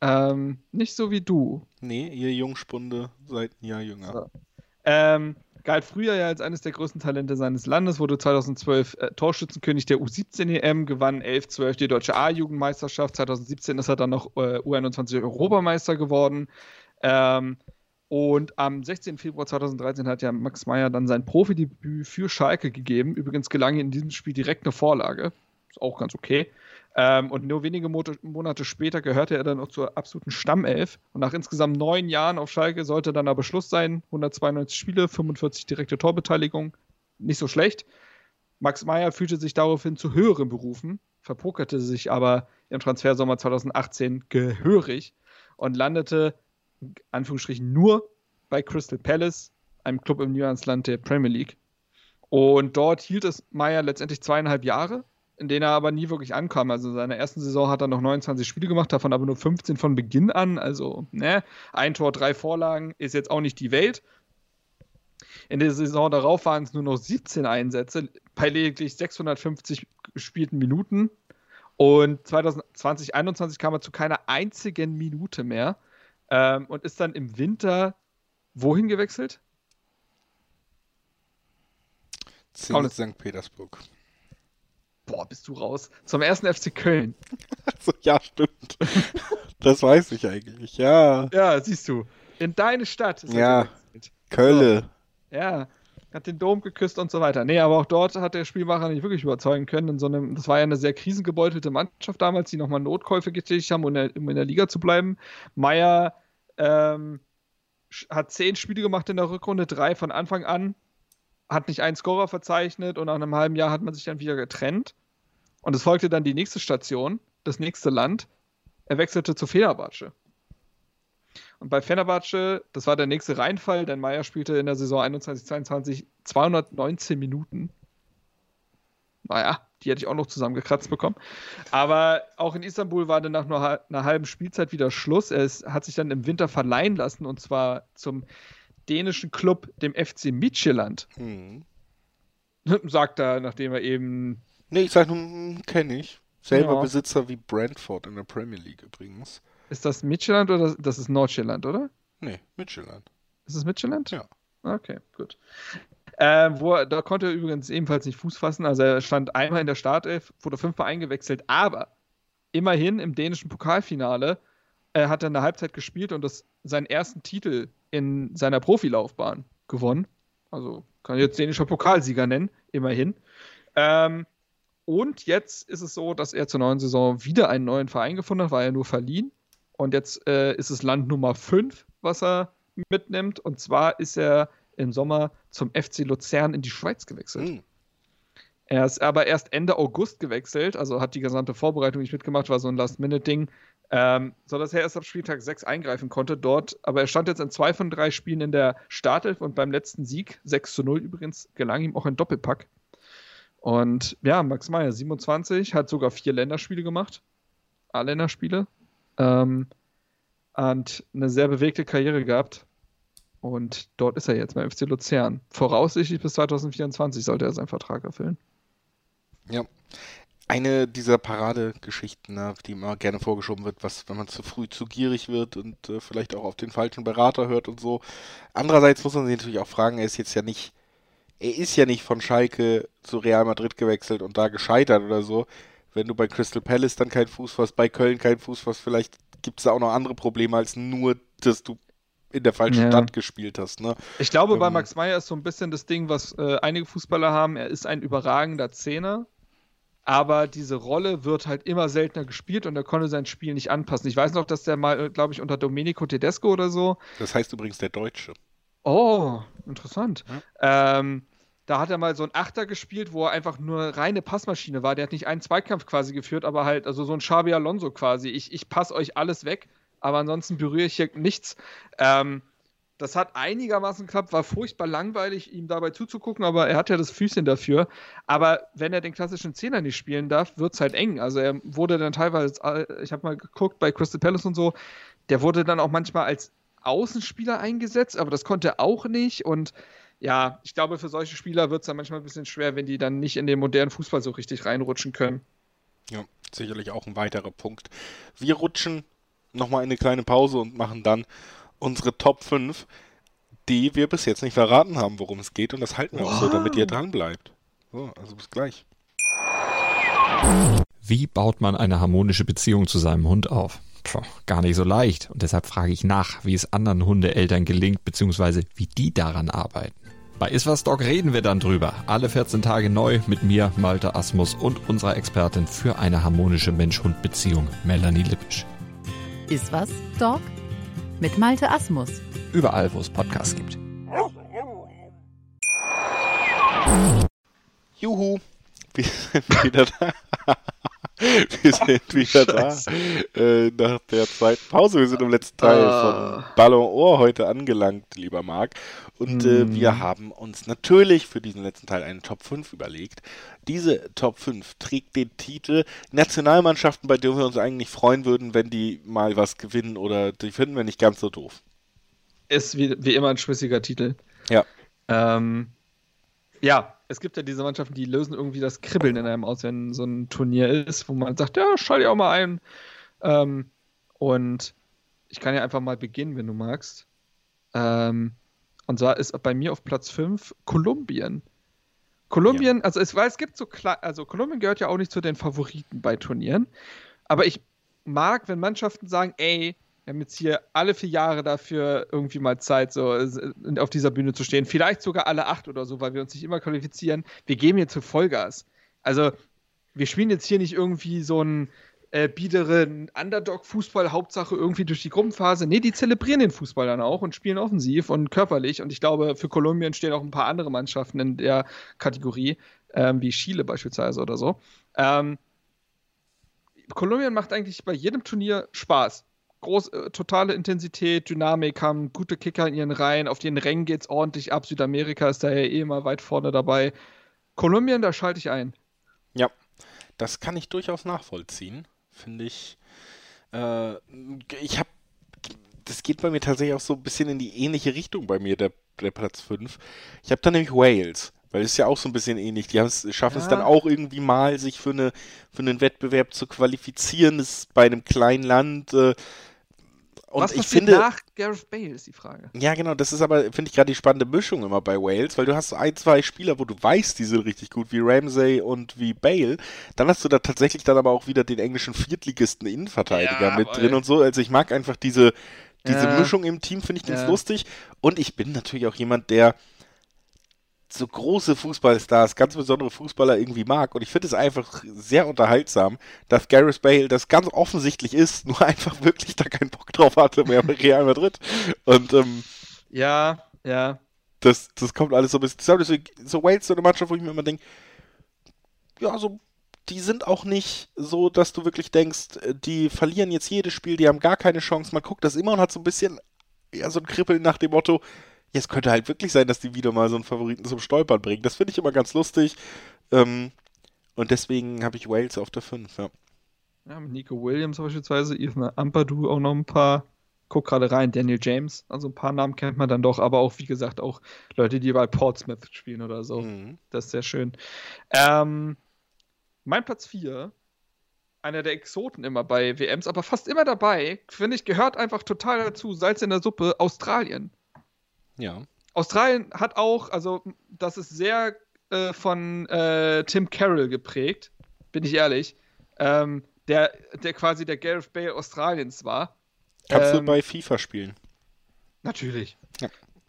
Ähm, nicht so wie du. Nee, ihr Jungspunde seid ein Jahr jünger. So. Ähm, galt früher ja als eines der größten Talente seines Landes, wurde 2012 äh, Torschützenkönig der U17-EM, gewann 11-12 die deutsche A-Jugendmeisterschaft. 2017 ist er dann noch äh, U21-Europameister geworden. Ähm, und am 16. Februar 2013 hat ja Max Meyer dann sein Profidebüt für Schalke gegeben. Übrigens gelang ihm in diesem Spiel direkt eine Vorlage. Ist auch ganz okay. Ähm, und nur wenige Mo Monate später gehörte er dann auch zur absoluten Stammelf. Und nach insgesamt neun Jahren auf Schalke sollte dann aber Schluss sein. 192 Spiele, 45 direkte Torbeteiligung. Nicht so schlecht. Max Meyer fühlte sich daraufhin zu höheren Berufen, verpokerte sich aber im Transfersommer 2018 gehörig und landete, in Anführungsstrichen, nur bei Crystal Palace, einem Club im Niemandsland der Premier League. Und dort hielt es Meyer letztendlich zweieinhalb Jahre, in denen er aber nie wirklich ankam. Also in seiner ersten Saison hat er noch 29 Spiele gemacht, davon aber nur 15 von Beginn an. Also, ne, ein Tor, drei Vorlagen ist jetzt auch nicht die Welt. In der Saison darauf waren es nur noch 17 Einsätze bei lediglich 650 gespielten Minuten. Und 2020, 2021 kam er zu keiner einzigen Minute mehr ähm, und ist dann im Winter wohin gewechselt? Zenit St. Petersburg. Boah, bist du raus. Zum ersten FC Köln. (laughs) Also, ja, stimmt. das weiß ich eigentlich. Ja. Ja, siehst du. In deine Stadt ist Ja. Kölle. Ja, hat den Dom geküsst und so weiter. Nee, aber auch dort hat der Spielmacher nicht wirklich überzeugen können. In so einem, das war ja eine sehr krisengebeutelte Mannschaft damals, die nochmal Notkäufe getätigt haben, um in, der, Liga zu bleiben. Meier ähm, hat zehn Spiele gemacht in der Rückrunde, drei von Anfang an, hat nicht einen Scorer verzeichnet und nach einem halben Jahr hat man sich dann wieder getrennt. Und es folgte dann die nächste Station, das nächste Land. Er wechselte zu Fenerbahce. Und bei Fenerbahce, das war der nächste Reinfall, denn Meier spielte in der Saison 21-22 219 Minuten. Naja, die hätte ich auch noch zusammengekratzt bekommen. Aber auch in Istanbul war dann nach nur einer halben Spielzeit wieder Schluss. Er ist, hat sich dann im Winter verleihen lassen und zwar zum dänischen Club, dem FC Midtjylland. Hm. (laughs) Sagt er, nachdem er eben. Nee, ich sag nur, kenne ich. Selber Ja. Besitzer wie Brentford in der Premier League übrigens. Ist das Midtjylland oder das ist Nordjylland, oder? Nee, Midtjylland. Ist es Midtjylland? Ja. Okay, gut. Ähm, wo er, da konnte er übrigens ebenfalls nicht Fuß fassen. Also er stand einmal in der Startelf, wurde fünfmal eingewechselt, aber immerhin im dänischen Pokalfinale äh, hat er eine Halbzeit gespielt und das, seinen ersten Titel in seiner Profilaufbahn gewonnen. Also kann ich jetzt dänischer Pokalsieger nennen, immerhin. Ähm, und jetzt ist es so, dass er zur neuen Saison wieder einen neuen Verein gefunden hat, war ja nur verliehen. Und jetzt äh, ist es Land Nummer 5, was er mitnimmt. Und zwar ist er im Sommer zum FC Luzern in die Schweiz gewechselt. Hm. Er ist aber erst Ende August gewechselt, also hat die gesamte Vorbereitung nicht mitgemacht, war so ein Last-Minute-Ding, ähm, sodass er erst ab Spieltag 6 eingreifen konnte dort. Aber er stand jetzt in zwei von drei Spielen in der Startelf und beim letzten Sieg, 6 zu 0 übrigens, gelang ihm auch ein Doppelpack. Und ja, Max Meyer, 27, hat sogar vier Länderspiele gemacht. A-Länderspiele. Ähm, und eine sehr bewegte Karriere gehabt. Und dort ist er jetzt beim FC Luzern. Voraussichtlich bis 2024 sollte er seinen Vertrag erfüllen. Ja. Eine dieser Paradegeschichten, ne, die immer gerne vorgeschoben wird, was, wenn man zu früh zu gierig wird und äh, vielleicht auch auf den falschen Berater hört und so. Andererseits muss man sich natürlich auch fragen, er ist jetzt ja nicht, er ist ja nicht von Schalke zu Real Madrid gewechselt und da gescheitert oder so. Wenn du bei Crystal Palace dann keinen Fuß fasst, bei Köln keinen Fuß fasst, vielleicht gibt es da auch noch andere Probleme als nur, dass du in der falschen Ja. Stadt gespielt hast. Ne? Ich glaube, bei Ähm. Max Meyer ist so ein bisschen das Ding, was äh, einige Fußballer haben. Er ist ein überragender Zehner, aber diese Rolle wird halt immer seltener gespielt und er konnte sein Spiel nicht anpassen. Ich weiß noch, dass der mal, glaube ich, unter Domenico Tedesco oder so. Das heißt übrigens der Deutsche. Oh, interessant. Ähm, da hat er mal so einen Achter gespielt, wo er einfach nur reine Passmaschine war. Der hat nicht einen Zweikampf quasi geführt, aber halt, also so ein Xabi Alonso quasi. Ich, ich passe euch alles weg, aber ansonsten berühre ich hier nichts. Ähm, das hat einigermaßen geklappt, war furchtbar langweilig, ihm dabei zuzugucken, aber er hat ja das Füßchen dafür. Aber wenn er den klassischen Zehner nicht spielen darf, wird es halt eng. Also er wurde dann teilweise, ich habe mal geguckt bei Crystal Palace und so, der wurde dann auch manchmal als Außenspieler eingesetzt, aber das konnte er auch nicht. Und ja, ich glaube, für solche Spieler wird es dann manchmal ein bisschen schwer, wenn die dann nicht in den modernen Fußball so richtig reinrutschen können. Ja, sicherlich auch ein weiterer Punkt. Wir rutschen nochmal in eine kleine Pause und machen dann unsere Top 5, die wir bis jetzt nicht verraten haben, worum es geht. Und das halten wir auch so, damit ihr dran bleibt. So, also bis gleich. Wie baut man eine harmonische Beziehung zu seinem Hund auf? Puh, gar nicht so leicht. Und deshalb frage ich nach, wie es anderen Hundeeltern gelingt, beziehungsweise wie die daran arbeiten. Bei Iswas Dog reden wir dann drüber. Alle 14 Tage neu mit mir, Malte Asmus und unserer Expertin für eine harmonische Mensch-Hund-Beziehung, Melanie Lippisch. Ist was, Dog? Mit Malte Asmus. Überall, wo es Podcasts gibt. Juhu, wir sind wieder da. wir sind wieder da. Äh, nach der zweiten Pause. Wir sind im letzten Teil Ah. von Ballon Ohr heute angelangt, lieber Marc. Und äh, wir haben uns natürlich für diesen letzten Teil einen Top 5 überlegt. Diese Top 5 trägt den Titel Nationalmannschaften, bei denen wir uns eigentlich freuen würden, wenn die mal was gewinnen oder die finden wir nicht ganz so doof. Ist wie, wie immer ein schmissiger Titel. Ja. Ähm, ja, es gibt ja diese Mannschaften, die lösen irgendwie das Kribbeln in einem aus, wenn so ein Turnier ist, wo man sagt, ja, schalte ich auch mal ein. Ähm, und ich kann ja einfach mal beginnen, wenn du magst. Ähm, und zwar ist bei mir auf Platz 5 Kolumbien. Kolumbien, also es, weil es gibt so klar, also Kolumbien gehört ja auch nicht zu den Favoriten bei Turnieren. Aber ich mag, wenn Mannschaften sagen, ey, wir haben jetzt hier alle vier Jahre dafür irgendwie mal Zeit, so äh, auf dieser Bühne zu stehen. Vielleicht sogar alle acht oder so, weil wir uns nicht immer qualifizieren. Wir geben jetzt zu Vollgas. Also, wir spielen jetzt hier nicht irgendwie so einen äh, biederen Underdog-Fußball, Hauptsache irgendwie durch die Gruppenphase. Nee, die zelebrieren den Fußball dann auch und spielen offensiv und körperlich. Und ich glaube, für Kolumbien stehen auch ein paar andere Mannschaften in der Kategorie, ähm, wie Chile beispielsweise oder so. Ähm, Kolumbien macht eigentlich bei jedem Turnier Spaß. Groß, äh, totale Intensität, Dynamik, haben gute Kicker in ihren Reihen. Auf den Rängen geht es ordentlich ab. Südamerika ist da ja eh immer weit vorne dabei. Kolumbien, da schalte ich ein. Ja, das kann ich durchaus nachvollziehen, finde ich. Äh, ich habe, das geht bei mir tatsächlich auch so ein bisschen in die ähnliche Richtung bei mir, der, der Platz 5. Ich habe da nämlich Wales, weil es ist ja auch so ein bisschen ähnlich. Die schaffen es Ja. dann auch irgendwie mal, sich für, eine, für einen Wettbewerb zu qualifizieren. Das ist bei einem kleinen Land. Äh, und Was ich finde. nach Gareth Bale, ist die Frage. Ja, genau, das ist aber, finde ich, gerade die spannende Mischung immer bei Wales, weil du hast so ein, zwei Spieler, wo du weißt, die sind richtig gut, wie Ramsey und wie Bale. Dann hast du da tatsächlich dann aber auch wieder den englischen Viertligisten Innenverteidiger Ja, mit drin und so. Also ich mag einfach diese, diese Ja. Mischung im Team, finde ich ganz Ja. lustig. Und ich bin natürlich auch jemand, der so große Fußballstars, ganz besondere Fußballer irgendwie mag. Und ich finde es einfach sehr unterhaltsam, dass Gareth Bale das ganz offensichtlich ist, (laughs) nur einfach wirklich da keinen Bock drauf hatte mehr bei Real Madrid. Und ähm, Ja, ja. das, das kommt alles so ein bisschen zusammen. Deswegen, so Wales, so eine Mannschaft, wo ich mir immer denke, ja, so, die sind auch nicht so, dass du wirklich denkst, äh, die verlieren jetzt jedes Spiel, die haben gar keine Chance. Man guckt das immer und hat so ein bisschen, ja, so ein Kribbeln nach dem Motto, es könnte halt wirklich sein, dass die wieder mal so einen Favoriten zum Stolpern bringen. Das finde ich immer ganz lustig. Ähm, und deswegen habe ich Wales auf der 5, ja. Ja, mit Nico Williams beispielsweise, Ethan Ampadu auch noch ein paar guck gerade rein, Daniel James, also ein paar Namen kennt man dann doch, aber auch, wie gesagt, auch Leute, die bei Portsmouth spielen oder so. Mhm. Das ist sehr schön. Ähm, mein Platz 4, einer der Exoten immer bei WMs, aber fast immer dabei, finde ich, gehört einfach total dazu, Salz in der Suppe, Australien. Ja. Australien hat auch, also das ist sehr äh, von äh, Tim Carroll geprägt, bin ich ehrlich, ähm, der, der quasi der Gareth Bale Australiens war. Kannst du Ähm, bei FIFA spielen? Natürlich. Ja.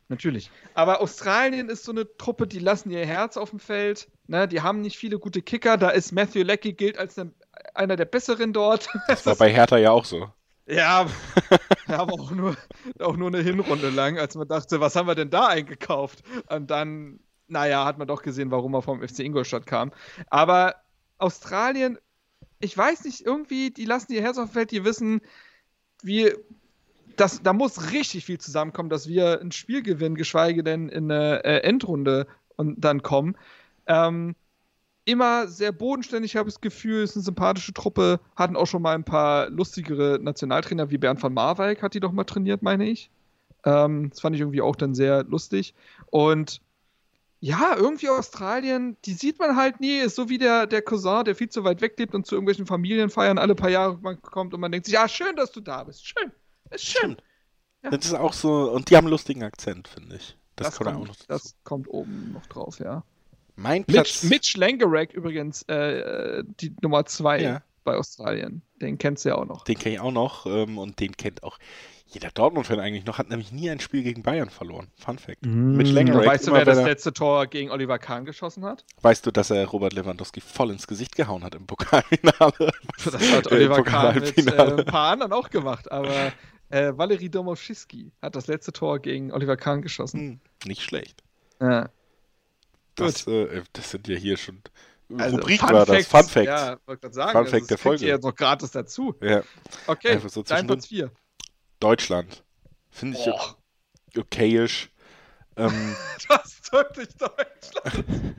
Natürlich. Aber Australien ist so eine Truppe, die lassen ihr Herz auf dem Feld. Ne, die haben nicht viele gute Kicker. Da ist Matthew Leckie gilt als ne, einer der besseren dort. Das (laughs) war bei Hertha ja auch so. Ja, (laughs) aber auch nur, auch nur eine Hinrunde lang, als man dachte, was haben wir denn da eingekauft? Und dann, naja, hat man doch gesehen, warum er vom FC Ingolstadt kam. Aber Australien, ich weiß nicht, irgendwie, die lassen ihr Herz auf dem Feld, die wissen, wie, das, da muss richtig viel zusammenkommen, dass wir ein Spiel gewinnen, geschweige denn in eine äh, Endrunde und dann kommen. Ähm, immer sehr bodenständig, habe ich das Gefühl, ist eine sympathische Truppe, hatten auch schon mal ein paar lustigere Nationaltrainer, wie Bernd van Marwijk hat die doch mal trainiert, meine ich. Ähm, das fand ich irgendwie auch dann sehr lustig. Und ja, irgendwie Australien, die sieht man halt nie, ist so wie der, der Cousin, der viel zu weit weg lebt und zu irgendwelchen Familienfeiern alle paar Jahre kommt und man denkt sich, ja, schön, dass du da bist. Schön. Ist schön. Ja. Das ist auch so, und die haben einen lustigen Akzent, finde ich. Das, Das, kommt auch noch dazu. das kommt oben noch drauf, ja. Mein Mitch, Platz. Mitch Langerak übrigens, äh, die Nummer zwei Ja. bei Australien. Den kennst du ja auch noch. Den kenne ich auch noch ähm, und den kennt auch jeder Dortmund-Fan eigentlich noch. Hat nämlich nie ein Spiel gegen Bayern verloren. Fun Fact. Mitch Langerack, weißt du, wer das letzte Tor gegen Oliver Kahn geschossen hat? Weißt du, dass er Robert Lewandowski voll ins Gesicht gehauen hat im Pokalfinale? (laughs) Das hat Äh, Oliver Kahn mit äh, ein paar anderen auch gemacht, aber äh, Valery Domoschewski hat das letzte Tor gegen Oliver Kahn geschossen. Hm, nicht schlecht. Ja. Das, äh, das sind ja hier schon. Also, Rubrik Fun war das. Facts, Fun Fact. Ja, wollte gerade sagen. Fun also, Fact das der Folge. jetzt noch gratis dazu. Ja. Okay, Einfach so dein. Platz 4. Deutschland. Finde ich Boah, okayisch. Ähm, (laughs) das ist wirklich Deutschland.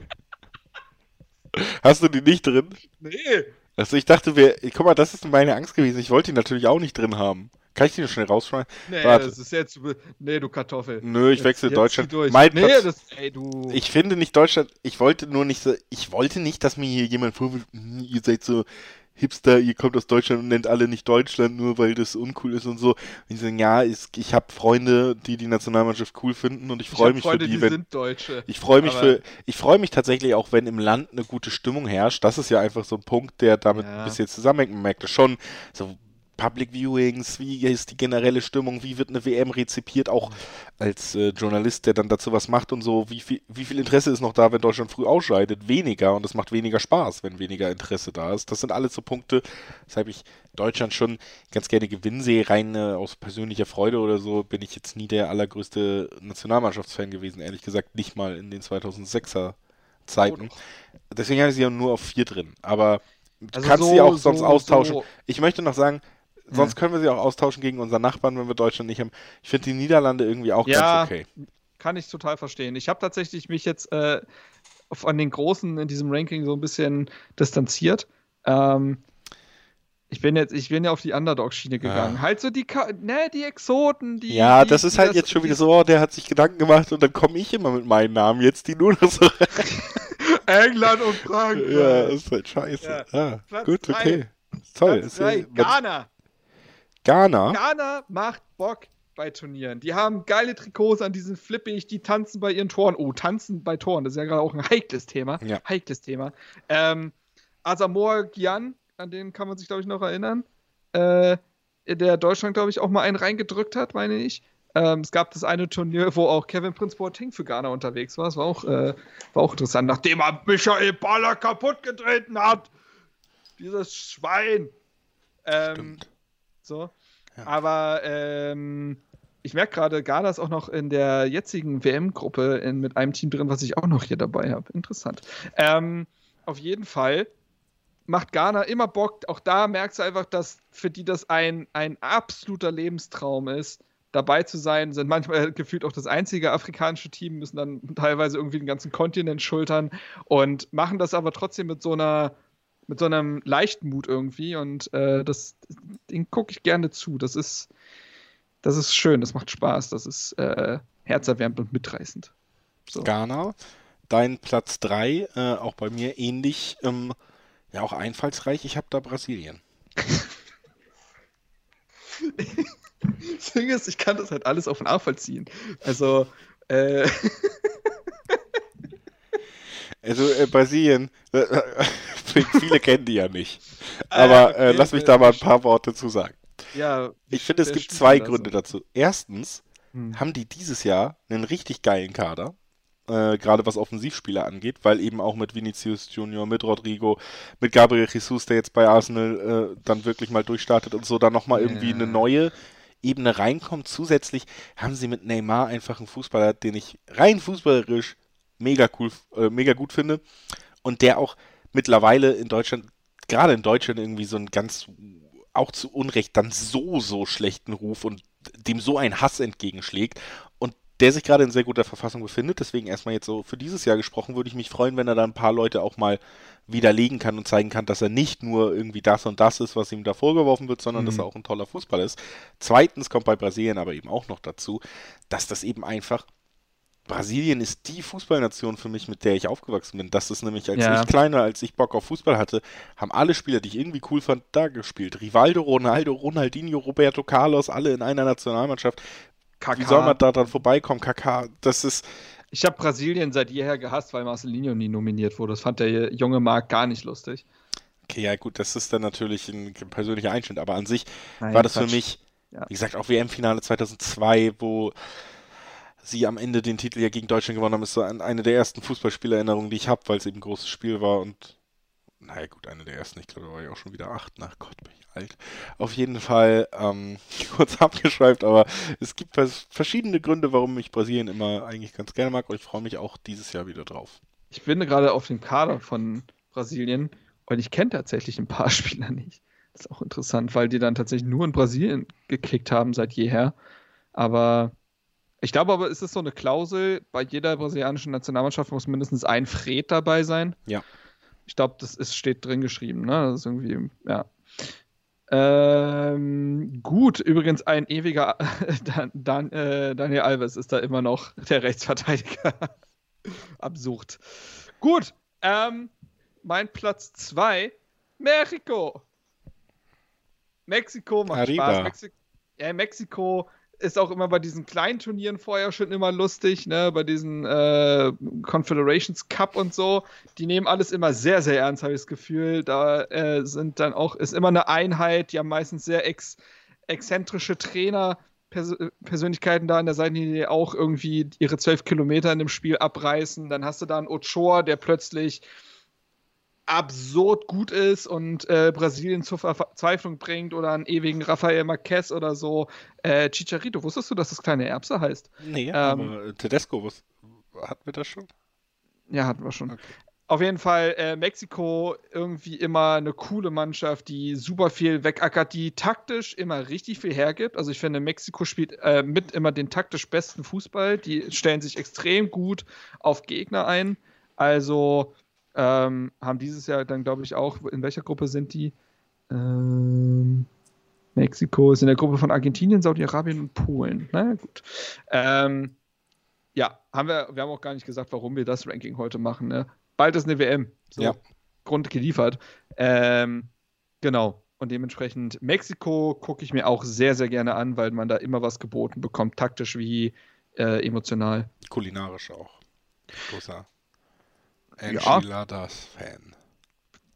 (laughs) hast du die nicht drin? Nee. Also ich dachte, wir, guck mal, das ist meine Angst gewesen. Ich wollte die natürlich auch nicht drin haben. Kann ich die schnell rausschmeißen? Nee, Warte. das ist jetzt. Nee, du Kartoffel. Nö, ich Jetzt- wechsle jetzt Deutschland. Durch. Mein nee, Platz- das. Ey, du. Ich finde nicht Deutschland, ich wollte nur nicht so, ich wollte nicht, dass mir hier jemand vorwirft, "Hm, ihr seid so Hipster, ihr kommt aus Deutschland und nennt alle nicht Deutschland, nur weil das uncool ist und so. Und ich sage, ja, ist, ich habe Freunde, die die Nationalmannschaft cool finden und ich ich freue mich Freunde, für die, die wenn, sind Deutsche. ich freue mich für, ich freue mich tatsächlich auch, wenn im Land eine gute Stimmung herrscht. Das ist ja einfach so ein Punkt, der damit Ja. ein bisschen zusammenhängt. Man merkt das schon, so Public Viewings, wie ist die generelle Stimmung, wie wird eine WM rezipiert, auch als äh, Journalist, der dann dazu was macht und so, wie viel, wie viel Interesse ist noch da, wenn Deutschland früh ausscheidet? Weniger und es macht weniger Spaß, wenn weniger Interesse da ist. Das sind alles so Punkte, weshalb ich Deutschland schon ganz gerne gewinnen sehe, rein äh, aus persönlicher Freude oder so, bin ich jetzt nie der allergrößte Nationalmannschaftsfan gewesen, ehrlich gesagt, nicht mal in den 2006er Zeiten. Deswegen habe ich sie ja nur auf vier drin, aber du Also kannst so- sie auch sonst so- austauschen. so- Ich möchte noch sagen, sonst können wir sie auch austauschen gegen unseren Nachbarn, wenn wir Deutschland nicht haben. Ich finde die Niederlande irgendwie auch Ja. ganz okay. Kann ich total verstehen. Ich habe tatsächlich mich jetzt äh, von den Großen in diesem Ranking so ein bisschen distanziert. Ähm, ich bin jetzt, ich bin ja auf die Underdog-Schiene gegangen. Ja. Halt so die, Ka ne, die Exoten, die. Ja, die, das ist halt jetzt schon wieder so, oh, der hat sich Gedanken gemacht und dann komme ich immer mit meinen Namen jetzt, die nur noch so. (laughs) England und Frankreich. ja, ist halt scheiße. Ja. Platz gut, okay. Toll. Platz drei, Ghana. Ghana. Ghana macht Bock bei Turnieren. Die haben geile Trikots an diesen flippig, die tanzen bei ihren Toren. Oh, tanzen bei Toren, das ist ja gerade auch ein heikles Thema. Ja. Heikles Thema. Ähm, Asamoah Gyan, an den kann man sich, glaube ich, noch erinnern. Äh, der Deutschland, glaube ich, auch mal einen reingedrückt hat, meine ich. Ähm, es gab das eine Turnier, wo auch Kevin Prince Boateng für Ghana unterwegs war. Das war auch, äh, war auch interessant, nachdem er Michael Baller kaputt getreten hat. Dieses Schwein. Ähm, Stimmt. So. Ja. Aber ähm, ich merke gerade, Ghana ist auch noch in der jetzigen WM-Gruppe mit einem Team drin, was ich auch noch hier dabei habe. Interessant. Ähm, auf jeden Fall macht Ghana immer Bock. Auch da merkst du einfach, dass für die das ein, ein absoluter Lebenstraum ist, dabei zu sein. Sind manchmal (laughs) gefühlt auch das einzige afrikanische Team, müssen dann teilweise irgendwie den ganzen Kontinent schultern und machen das aber trotzdem mit so einer mit so einem Leichtmut irgendwie und äh, das, den gucke ich gerne zu. Das ist, das ist schön, das macht Spaß, das ist äh, herzerwärmend und mitreißend. So. Ghana, dein Platz 3, äh, auch bei mir ähnlich, ähm, ja auch einfallsreich, ich habe da Brasilien. (laughs) das Ding ist, ich kann das halt alles auf nachvollziehen. Also, äh. (laughs) Also äh, Brasilien, äh, viele (laughs) kennen die ja nicht. Ah, Aber äh, lass mich da mal ein paar Worte zu sagen. Ja, ich finde, es gibt zwei Gründe so. dazu. Erstens hm. haben die dieses Jahr einen richtig geilen Kader. Äh, gerade was Offensivspieler angeht, weil eben auch mit Vinicius Junior, mit Rodrigo, mit Gabriel Jesus, der jetzt bei Arsenal äh, dann wirklich mal durchstartet und so, dann nochmal irgendwie eine neue Ebene reinkommt. Zusätzlich haben sie mit Neymar einfach einen Fußballer, den ich rein fußballerisch mega cool, äh, mega gut finde und der auch mittlerweile in Deutschland, gerade in Deutschland irgendwie so einen ganz, auch zu Unrecht dann so, so schlechten Ruf und dem so ein Hass entgegenschlägt und der sich gerade in sehr guter Verfassung befindet. Deswegen erstmal jetzt so für dieses Jahr gesprochen, würde ich mich freuen, wenn er da ein paar Leute auch mal widerlegen kann und zeigen kann, dass er nicht nur irgendwie das und das ist, was ihm da vorgeworfen wird, sondern mhm. dass er auch ein toller Fußballer ist. Zweitens kommt bei Brasilien aber eben auch noch dazu, dass das eben einfach Brasilien ist die Fußballnation für mich, mit der ich aufgewachsen bin. Das ist nämlich, als ja. ich kleiner, als ich Bock auf Fußball hatte, haben alle Spieler, die ich irgendwie cool fand, da gespielt. Rivaldo, Ronaldo, Ronaldinho, Roberto Carlos, alle in einer Nationalmannschaft. Kaká. Wie soll man da dran vorbeikommen? Kaká, das ist. Ich habe Brasilien seit jeher gehasst, weil Marcelinho nie nominiert wurde. Das fand der junge Marc gar nicht lustig. Okay, ja gut, das ist dann natürlich ein persönlicher Einschnitt, aber an sich Nein, war das Quatsch. für mich, ja. wie gesagt, auch WM-Finale 2002, wo sie am Ende den Titel ja gegen Deutschland gewonnen haben, ist so eine der ersten Fußballspielerinnerungen, die ich habe, weil es eben ein großes Spiel war und naja gut, eine der ersten, ich glaube, da war ich auch schon wieder acht, nach Gott, bin ich alt. Auf jeden Fall ähm, (laughs) kurz abgeschreibt, aber es gibt verschiedene Gründe, warum ich Brasilien immer eigentlich ganz gerne mag und ich freue mich auch dieses Jahr wieder drauf. Ich bin gerade auf dem Kader von Brasilien und ich kenne tatsächlich ein paar (laughs) Spieler nicht. Das ist auch interessant, weil die dann tatsächlich nur in Brasilien gekickt haben seit jeher. Aber ich glaube aber, ist es so eine Klausel, bei jeder brasilianischen Nationalmannschaft muss mindestens ein Fred dabei sein. Ja. Ich glaube, das ist, steht drin geschrieben, ne? Das ist irgendwie, ja. Ähm, gut, übrigens ein ewiger (laughs) Dan, Dan, äh, Daniel Alves ist da immer noch der Rechtsverteidiger. (laughs) Absucht. Gut, ähm, mein Platz 2, Mexiko. Mexiko macht Arriba. Spaß. Mexi ja, Mexiko ist auch immer bei diesen kleinen Turnieren vorher schon immer lustig, ne? Bei diesen äh, Confederations Cup und so. Die nehmen alles immer sehr, sehr ernst, habe ich das Gefühl. Da äh, sind dann auch, ist immer eine Einheit, die haben meistens sehr ex exzentrische Trainer. Pers Persönlichkeiten da an der Seite, die auch irgendwie ihre zwölf Kilometer in dem Spiel abreißen. Dann hast du da einen Ochoa, der plötzlich absurd gut ist und äh, Brasilien zur Verzweiflung bringt oder einen ewigen Rafael Marquez oder so. Äh, Chicharito, wusstest du, dass das kleine Erbse heißt? Nee, ähm, aber Tedesco, was, hatten wir das schon? Ja, hatten wir schon. Okay. Auf jeden Fall äh, Mexiko irgendwie immer eine coole Mannschaft, die super viel wegackert, die taktisch immer richtig viel hergibt. Also ich finde, Mexiko spielt äh, mit immer den taktisch besten Fußball. Die stellen sich extrem gut auf Gegner ein. Also ähm, haben dieses Jahr dann, glaube ich, auch, in welcher Gruppe sind die? Ähm, Mexiko ist in der Gruppe von Argentinien, Saudi-Arabien und Polen. Na naja, gut. Ähm, ja, haben wir, wir haben auch gar nicht gesagt, warum wir das Ranking heute machen. Ne? Bald ist eine WM. So, ja. Grund geliefert. Ähm, genau. Und dementsprechend Mexiko gucke ich mir auch sehr, sehr gerne an, weil man da immer was geboten bekommt, taktisch wie äh, emotional. Kulinarisch auch. Großer Enchiladas-Fan.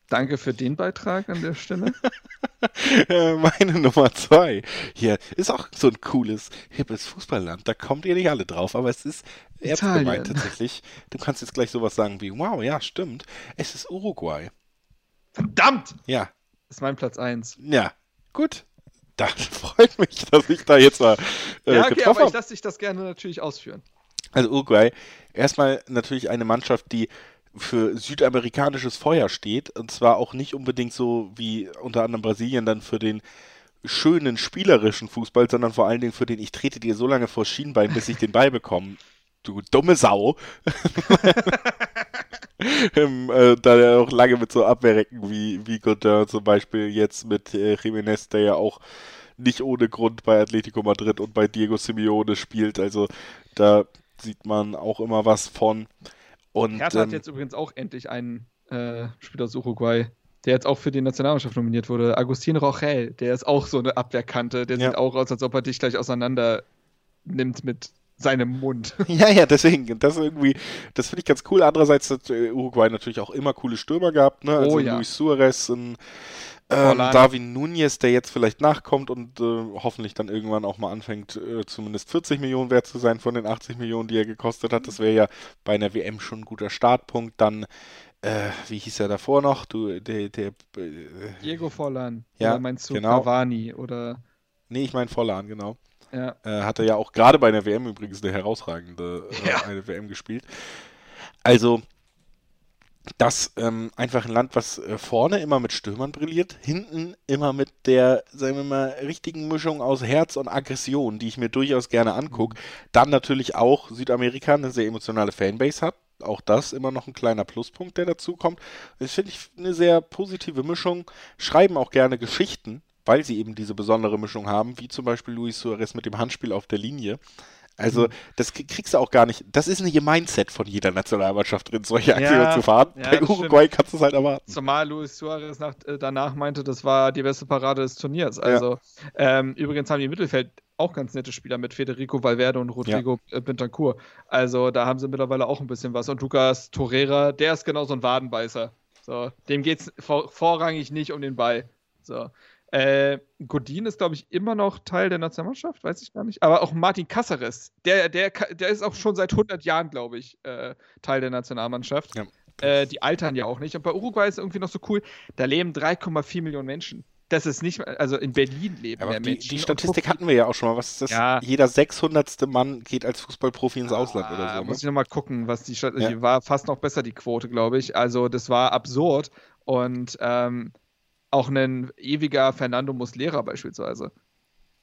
Danke für den Beitrag an der Stelle. (laughs) Meine Nummer zwei. Hier ist auch so ein cooles, hippes Fußballland. Da kommt ihr nicht alle drauf, aber es ist ernst gemeint tatsächlich. Du kannst jetzt gleich sowas sagen wie, wow, ja, stimmt. Es ist Uruguay. Verdammt! Ja. Das ist mein Platz 1. Ja, gut. Das (laughs) freut mich, dass ich da jetzt mal äh, Ja, okay, aber ich lasse dich das gerne natürlich ausführen. Also Uruguay, erstmal natürlich eine Mannschaft, die für südamerikanisches Feuer steht. Und zwar auch nicht unbedingt so wie unter anderem Brasilien dann für den schönen spielerischen Fußball, sondern vor allen Dingen für den ich trete dir so lange vor Schienbein, bis ich den Ball bekomme. Du dumme Sau. (laughs) ähm, äh, da er auch lange mit so Abwehrrecken wie, wie Godin zum Beispiel jetzt mit äh, Jiménez, der ja auch nicht ohne Grund bei Atletico Madrid und bei Diego Simeone spielt. Also da sieht man auch immer was von. Und, Hertha ähm, hat jetzt übrigens auch endlich einen äh, Spieler aus Uruguay, der jetzt auch für die Nationalmannschaft nominiert wurde. Agustin Rochel, der ist auch so eine Abwehrkante. Der Ja. sieht auch aus, als ob er dich gleich auseinander nimmt mit seinem Mund. (laughs) Ja, ja, deswegen, das irgendwie, das finde ich ganz cool. Andererseits hat äh, Uruguay natürlich auch immer coole Stürmer gehabt, ne? Also Oh ja. Luis Suarez, ein ähm. Darwin Nunez, der jetzt vielleicht nachkommt und äh, hoffentlich dann irgendwann auch mal anfängt, äh, zumindest 40 Millionen wert zu sein von den 80 Millionen, die er gekostet hat. Das wäre ja bei einer WM schon ein guter Startpunkt. Dann, äh, wie hieß er davor noch? Du, der, der, äh, Diego Forlan. Ja, oder meinst du genau. Cavani oder nee, ich meine Vollan, genau. ja. Äh, hat er ja auch gerade bei einer WM übrigens eine herausragende äh, Ja. eine WM gespielt. Also das ähm, einfach ein Land, was äh, vorne immer mit Stürmern brilliert, hinten immer mit der, sagen wir mal, richtigen Mischung aus Herz und Aggression, die ich mir durchaus gerne angucke. Dann natürlich auch Südamerika eine sehr emotionale Fanbase hat. Auch das immer noch ein kleiner Pluspunkt, der dazu kommt. Das finde ich eine sehr positive Mischung. Schreiben auch gerne Geschichten, weil sie eben diese besondere Mischung haben, wie zum Beispiel Luis Suarez mit dem Handspiel auf der Linie. Also, das k- kriegst du auch gar nicht. Das ist nicht ihr Mindset von jeder Nationalmannschaft drin, solche Aktionen Ja, zu fahren. ja, Bei das Uruguay kannst du es halt erwarten. Zumal Luis Suarez nach, äh, danach meinte, das war die beste Parade des Turniers. Also, ähm, übrigens haben die im Mittelfeld auch ganz nette Spieler mit Federico Valverde und Rodrigo äh, Bentancur. Also, da haben sie mittlerweile auch ein bisschen was. Und Lucas Torreira, der ist genau so ein Wadenbeißer. So, dem geht es vor, vorrangig nicht um den Ball. So. Äh, Godin ist, glaube ich, immer noch Teil der Nationalmannschaft, weiß ich gar nicht. Aber auch Martin Caceres, der, der, der ist auch schon seit 100 Jahren, glaube ich, äh, Teil der Nationalmannschaft. Ja. Äh, die altern ja auch nicht. Und bei Uruguay ist irgendwie noch so cool, da leben 3,4 Millionen Menschen. Das ist nicht, also in Berlin leben Aber mehr die, Menschen. die Statistik hatten wir ja auch schon mal. Was ist das? Ja. Jeder 600. Mann geht als Fußballprofi ins Ausland oder Ah, so. Muss ich Ne? nochmal gucken, was die Stadt. Ja. Die war fast noch besser, die Quote, glaube ich. Also, das war absurd. Und ähm, auch ein ewiger Fernando Muslera beispielsweise.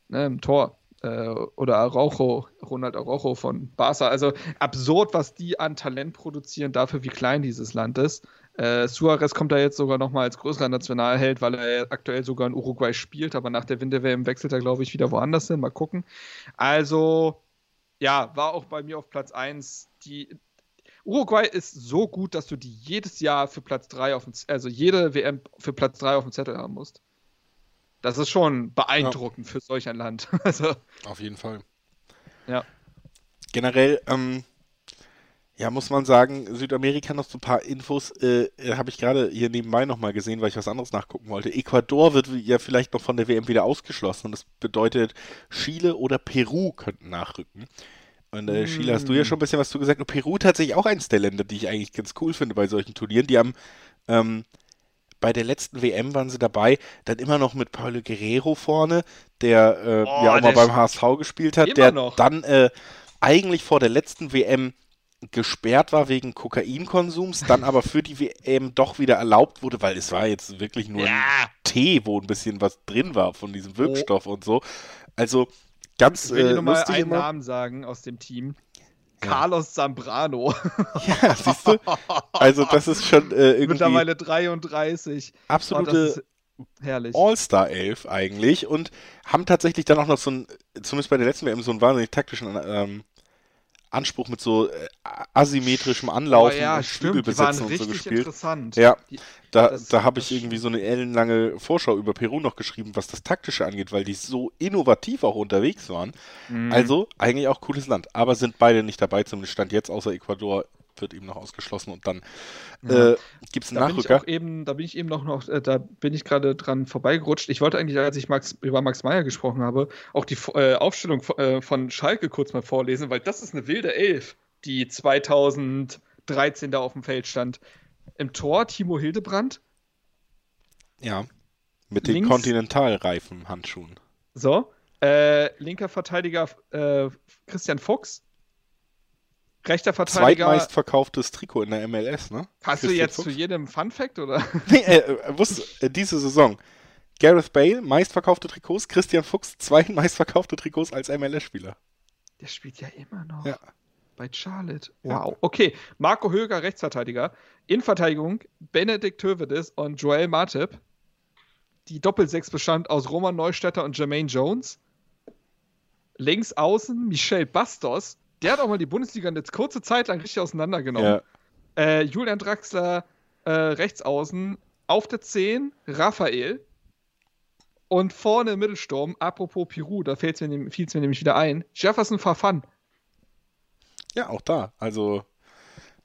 Ne, Im Tor. Äh, oder Araujo, Ronald Araujo von Barca. Also absurd, was die an Talent produzieren, dafür, wie klein dieses Land ist. Äh, Suarez kommt da jetzt sogar nochmal als größerer Nationalheld, weil er aktuell sogar in Uruguay spielt, aber nach der Winter-WM wechselt er, glaube ich, wieder woanders hin. Mal gucken. Also, ja, war auch bei mir auf Platz 1. Die Uruguay ist so gut, dass du die jedes Jahr für Platz 3 auf dem, also jede WM für Platz 3 auf dem Zettel haben musst. Das ist schon beeindruckend für solch ein Land. (laughs) Also, Auf jeden Fall. Ja. Generell, ähm, ja, muss man sagen, Südamerika noch so ein paar Infos, äh, äh, habe ich gerade hier nebenbei nochmal gesehen, weil ich was anderes nachgucken wollte. Ecuador wird ja vielleicht noch von der WM wieder ausgeschlossen und das bedeutet, Chile oder Peru könnten nachrücken. Und äh, Chile hast du ja schon ein bisschen was zu gesagt. Und Peru tatsächlich auch eins der Länder, die ich eigentlich ganz cool finde bei solchen Turnieren. Die haben ähm, bei der letzten WM waren sie dabei, dann immer noch mit Paulo Guerrero vorne, der äh, Oh, ja auch mal beim HSV gespielt hat, der noch. dann äh, eigentlich vor der letzten WM gesperrt war wegen Kokainkonsums, dann aber für die WM doch wieder erlaubt wurde, weil es war jetzt wirklich nur ein Tee, wo ein bisschen was drin war von diesem Wirkstoff und so. Also ganz ich will äh, nur mal einen immer. Namen sagen aus dem Team. Carlos Zambrano. (laughs) Ja, siehst du? Also das ist schon äh, irgendwie Mittlerweile 33. Oh, das absolute herrlich. All-Star-Elf eigentlich und haben tatsächlich dann auch noch so ein, zumindest bei der letzten WM, so einen wahnsinnig taktischen ähm, Anspruch mit so äh, asymmetrischem Anlaufen Oh ja, und Flügelbesetzen und so gespielt. interessant. Ja, Die, Da, Das- da habe ich irgendwie so eine ellenlange Vorschau über Peru noch geschrieben, was das Taktische angeht, weil die so innovativ auch unterwegs waren. Mhm. Also eigentlich auch cooles Land. Aber sind beide nicht dabei, zumindest Stand jetzt, außer Ecuador wird eben noch ausgeschlossen und dann äh, gibt es einen Da bin ich Nachrücker. eben, da bin ich eben noch, noch äh, da bin ich gerade dran vorbeigerutscht. Ich wollte eigentlich, als ich Max, über Max Meyer gesprochen habe, auch die äh, Aufstellung äh, von Schalke kurz mal vorlesen, weil das ist eine wilde Elf, die 2013 da auf dem Feld stand. Im Tor Timo Hildebrand, Ja, mit den Links- Kontinentalreifen Handschuhen. so, äh, linker Verteidiger äh, Christian Fuchs, rechter Verteidiger. Zweitmeistverkauftes Trikot in der MLS, ne? Hast du jetzt Fuchs. zu jedem Fun Fact oder? (laughs) Nee, äh, äh, wusste, äh, diese Saison. Gareth Bale, meistverkaufte Trikots, Christian Fuchs, zweitmeistverkaufte Trikots als MLS-Spieler. Der spielt ja immer noch. Ja. Bei Charlotte. Ja. Wow. Okay, Marco Höger, Rechtsverteidiger. Innenverteidigung, Benedikt Hövedes und Joel Matip. die Doppelsechs bestand aus Roman Neustädter und Jermaine Jones. Links außen Michel Bastos. Der hat auch mal die Bundesliga eine kurze Zeit lang richtig auseinandergenommen. Ja. Äh, Julian Draxler äh, rechts außen. Auf der 10 Raphael. Und vorne im Mittelsturm, apropos Peru, da fiel es mir, mir nämlich wieder ein, Jefferson Fafan. ja, auch da. Also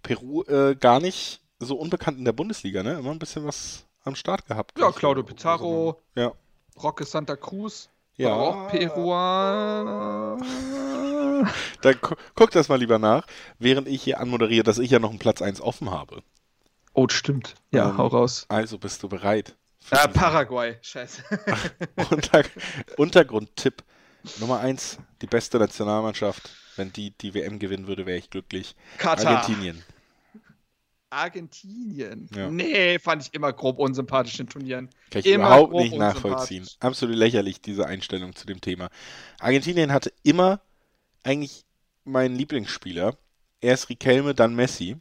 Peru äh, gar nicht so unbekannt in der Bundesliga, ne? Immer ein bisschen was am Start gehabt. Ja, Claudio Pizarro, Ja. Roque Santa Cruz, Ja. auch Peruaner. (laughs) Dann gu guck das mal lieber nach, während ich hier anmoderiere, dass ich ja noch einen Platz 1 offen habe. Oh, stimmt. Ja, Ähm, hau raus. Also bist du bereit? Ah, Paraguay, scheiße. (laughs) Unter Untergrundtipp Nummer 1, die beste Nationalmannschaft. Wenn die die WM gewinnen würde, wäre ich glücklich. Katar. Argentinien. Argentinien. Ja. Nee, fand ich immer grob unsympathisch in Turnieren. Kann ich Immer überhaupt nicht nachvollziehen. Absolut lächerlich, diese Einstellung zu dem Thema. Argentinien hatte immer eigentlich meinen Lieblingsspieler. Erst Riquelme, dann Messi.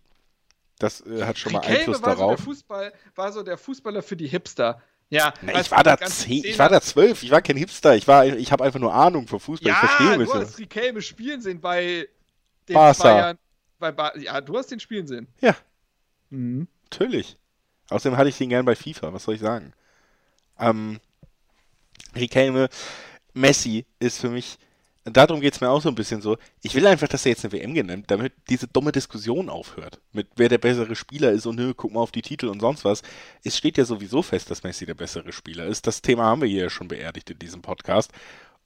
Das äh, hat schon mal Riquelme Einfluss war So darauf. der, Fußball, war so der Fußballer für die Hipster. Ja, Na, ich war da zehn, ich war da zwölf, ich war kein Hipster, ich war, ich habe einfach nur Ahnung von Fußball, ich verstehe Ja, du bisschen. hast Riquelme spielen sehen bei den Barca. Bayern. Bei ba ja, du hast den spielen sehen. Ja. Mhm. Natürlich. Außerdem hatte ich den gern bei FIFA, was soll ich sagen? Ähm, Riquelme, Messi ist für mich, darum geht es mir auch so ein bisschen so, ich will einfach, dass er jetzt eine WM genannt, damit diese dumme Diskussion aufhört, mit wer der bessere Spieler ist und nö, guck mal auf die Titel und sonst was. Es steht ja sowieso fest, dass Messi der bessere Spieler ist. Das Thema haben wir hier ja schon beerdigt in diesem Podcast.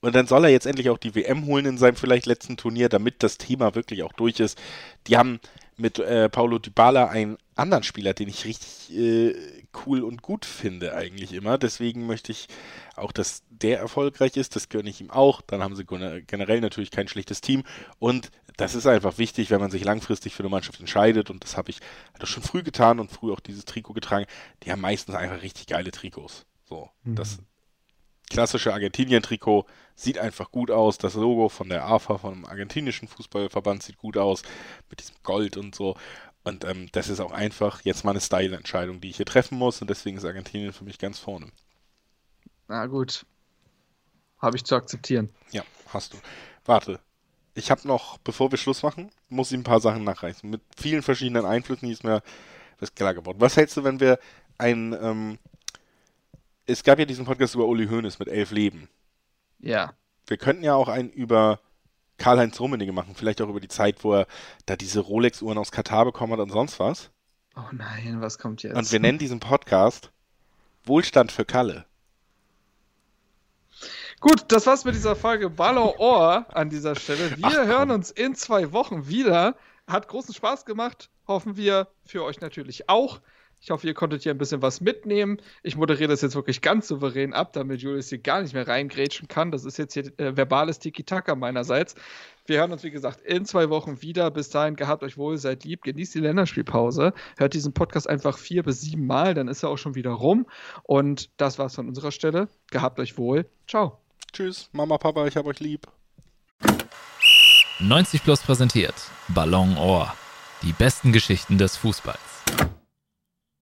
Und dann soll er jetzt endlich auch die WM holen in seinem vielleicht letzten Turnier, damit das Thema wirklich auch durch ist. Die haben mit äh, Paulo Dybala einen anderen Spieler, den ich richtig äh, cool und gut finde eigentlich immer. Deswegen möchte ich auch, dass der erfolgreich ist. Das gönne ich ihm auch. Dann haben sie gene- generell natürlich kein schlechtes Team. Und das ist einfach wichtig, wenn man sich langfristig für eine Mannschaft entscheidet. Und das habe ich das schon früh getan und früh auch dieses Trikot getragen. Die haben meistens einfach richtig geile Trikots. So, das klassische Argentinien-Trikot sieht einfach gut aus. Das Logo von der AFA, vom argentinischen Fußballverband, sieht gut aus. Mit diesem Gold und so. Und ähm, das ist auch einfach jetzt mal eine Style-Entscheidung, die ich hier treffen muss. Und deswegen ist Argentinien für mich ganz vorne. Na gut. Habe ich zu akzeptieren. Ja, hast du. Warte. Ich habe noch, bevor wir Schluss machen, muss ich ein paar Sachen nachreichen. Mit vielen verschiedenen Einflüssen, ist mir was klar geworden. Was hältst du, wenn wir ein, ähm, es gab ja diesen Podcast über Uli Hoeneß mit elf Leben. Ja. Wir könnten ja auch einen über Karl-Heinz Rummenigge machen, vielleicht auch über die Zeit, wo er da diese Rolex-Uhren aus Katar bekommen hat und sonst was. Oh nein, was kommt jetzt? Und wir nennen diesen Podcast Wohlstand für Kalle. Gut, das war's mit dieser Folge Ballon Ohr an dieser Stelle. Wir Ach, hören uns in zwei Wochen wieder. Hat großen Spaß gemacht. Hoffen wir für euch natürlich auch. Ich hoffe, ihr konntet hier ein bisschen was mitnehmen. Ich moderiere das jetzt wirklich ganz souverän ab, damit Julius hier gar nicht mehr reingrätschen kann. Das ist jetzt hier äh, verbales Tiki-Taka meinerseits. Wir hören uns, wie gesagt, in zwei Wochen wieder. Bis dahin, gehabt euch wohl, seid lieb, genießt die Länderspielpause. Hört diesen Podcast einfach vier bis sieben Mal, dann ist er auch schon wieder rum. Und das war's von unserer Stelle. Gehabt euch wohl. Ciao. Tschüss, Mama, Papa, ich hab euch lieb. 90 Plus präsentiert Ballon Ohr. Die besten Geschichten des Fußballs.